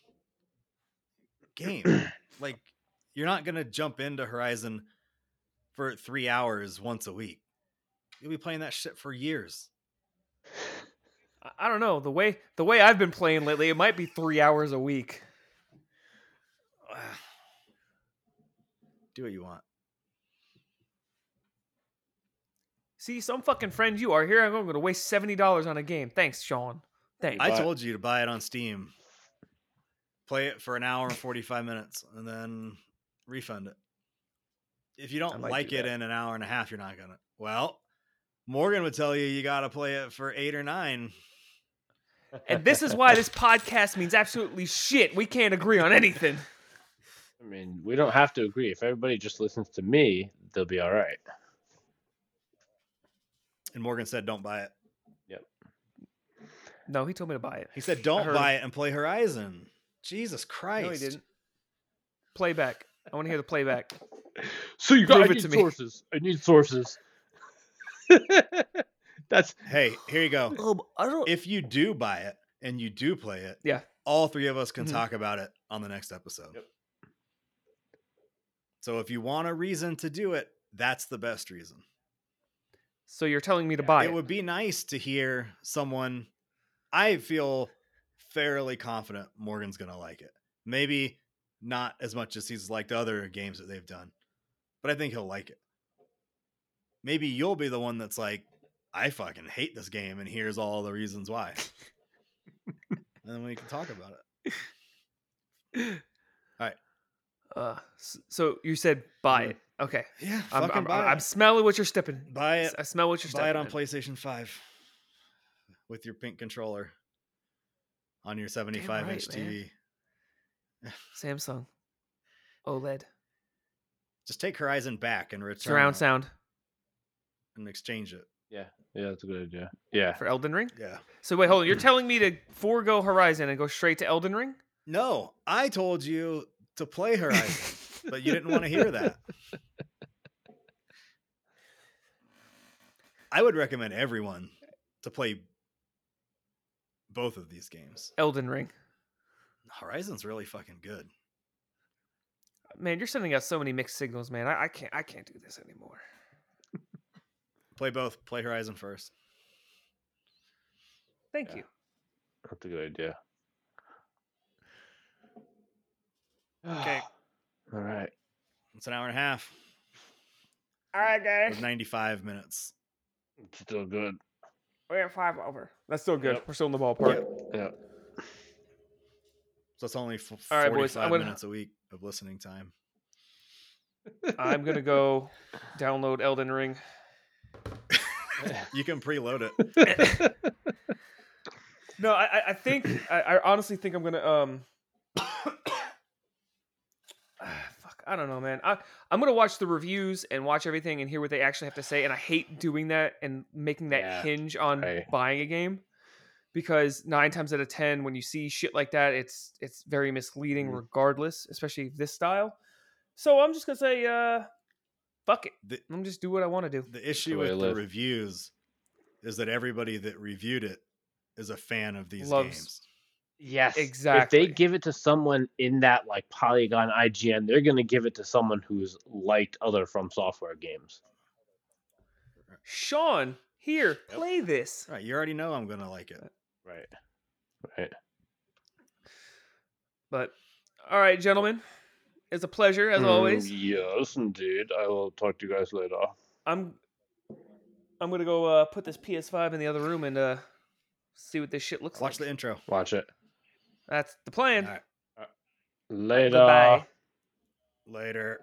game. like, you're not going to jump into Horizon for three hours once a week. You'll be playing that shit for years. I- I don't know the way the way I've been playing lately. It might be three hours a week. Do what you want. See, some fucking friend you are here. I'm going to waste seventy dollars on a game. Thanks, Sean. Thanks. I told you to buy it on Steam. Play it for an hour and 45 minutes and then refund it. If you don't like do it that. in an hour and a half, you're not going to. Well, Morgan would tell you you got to play it for eight or nine. and this is why this podcast means absolutely shit. We can't agree on anything. I mean, we don't have to agree. If everybody just listens to me, they'll be all right. And Morgan said, don't buy it. Yep. No, he told me to buy it. He said, don't buy it and play Horizon. Jesus Christ. No, he didn't. Playback. I want to hear the playback. So you Prove got it I need to me. sources. I need sources. That's Hey, here you go. Um, I don't. If you do buy it and you do play it, Yeah. all three of us can Mhm. talk about it on the next episode. Yep. So if you want a reason to do it, that's the best reason. So you're telling me to buy it it? would be nice to hear someone I feel fairly confident Morgan's going to like it. Maybe not as much as he's liked other games that they've done, but I think he'll like it. Maybe you'll be the one that's like, I fucking hate this game, and here's all the reasons why. and then we can talk about it. Uh, so you said buy it. Okay. Yeah, I'm, fucking I'm, buy I'm it. smelling what you're stepping. buy it. I smell what you're stepping. Buy it on in. PlayStation 5 with your pink controller on your 75 inch right, man. TV. Samsung. OLED. Just take Horizon back and return Surround sound and exchange it. yeah, yeah, that's a good idea. Yeah, for Elden Ring. Yeah. So wait, hold on. You're telling me to forego Horizon and go straight to Elden Ring? No, I told you to play Horizon, but you didn't want to hear that. I would recommend everyone to play both of these games. Elden Ring. Horizon's really fucking good. Man, you're sending out so many mixed signals, man. I, I can't. I can't do this anymore. Play both. Play Horizon first. Thank Yeah. you. That's a good idea. Okay. All right. It's an hour and a half All right, guys. with 95 minutes. It's still good. We're at five over. That's still good. Yep. We're still in the ballpark. Yeah. So it's only f- All right, 45 boys, I'm gonna- minutes a week of listening time. I'm gonna go download Elden Ring. You can preload it. No, I, I- I think I, I honestly think I'm gonna um. ah, fuck, I don't know, man. I I'm gonna watch the reviews and watch everything and hear what they actually have to say. And I hate doing that and making that Yeah, hinge on right. buying a game because nine times out of ten, when you see shit like that, it's it's very misleading, Mhm. regardless, especially this style. So I'm just gonna say, uh, fuck it. The, I'm just do what I want to do. the issue way to with the live. reviews is that everybody that reviewed it is a fan of these Loves- games. Yes. Exactly. If they give it to someone in that like Polygon IGN, they're gonna give it to someone who's liked other From Software games. Sean, here, play this. Right, you already know I'm going to like it. Right. Right. But all right, gentlemen, it's a pleasure as always. Mm, yes, indeed. I will talk to you guys later. I'm I'm gonna go uh, put this PS5 in the other room and uh, see what this shit looks Watch like. Watch the intro. Watch it. That's the plan. All right, uh, Later. Goodbye. later.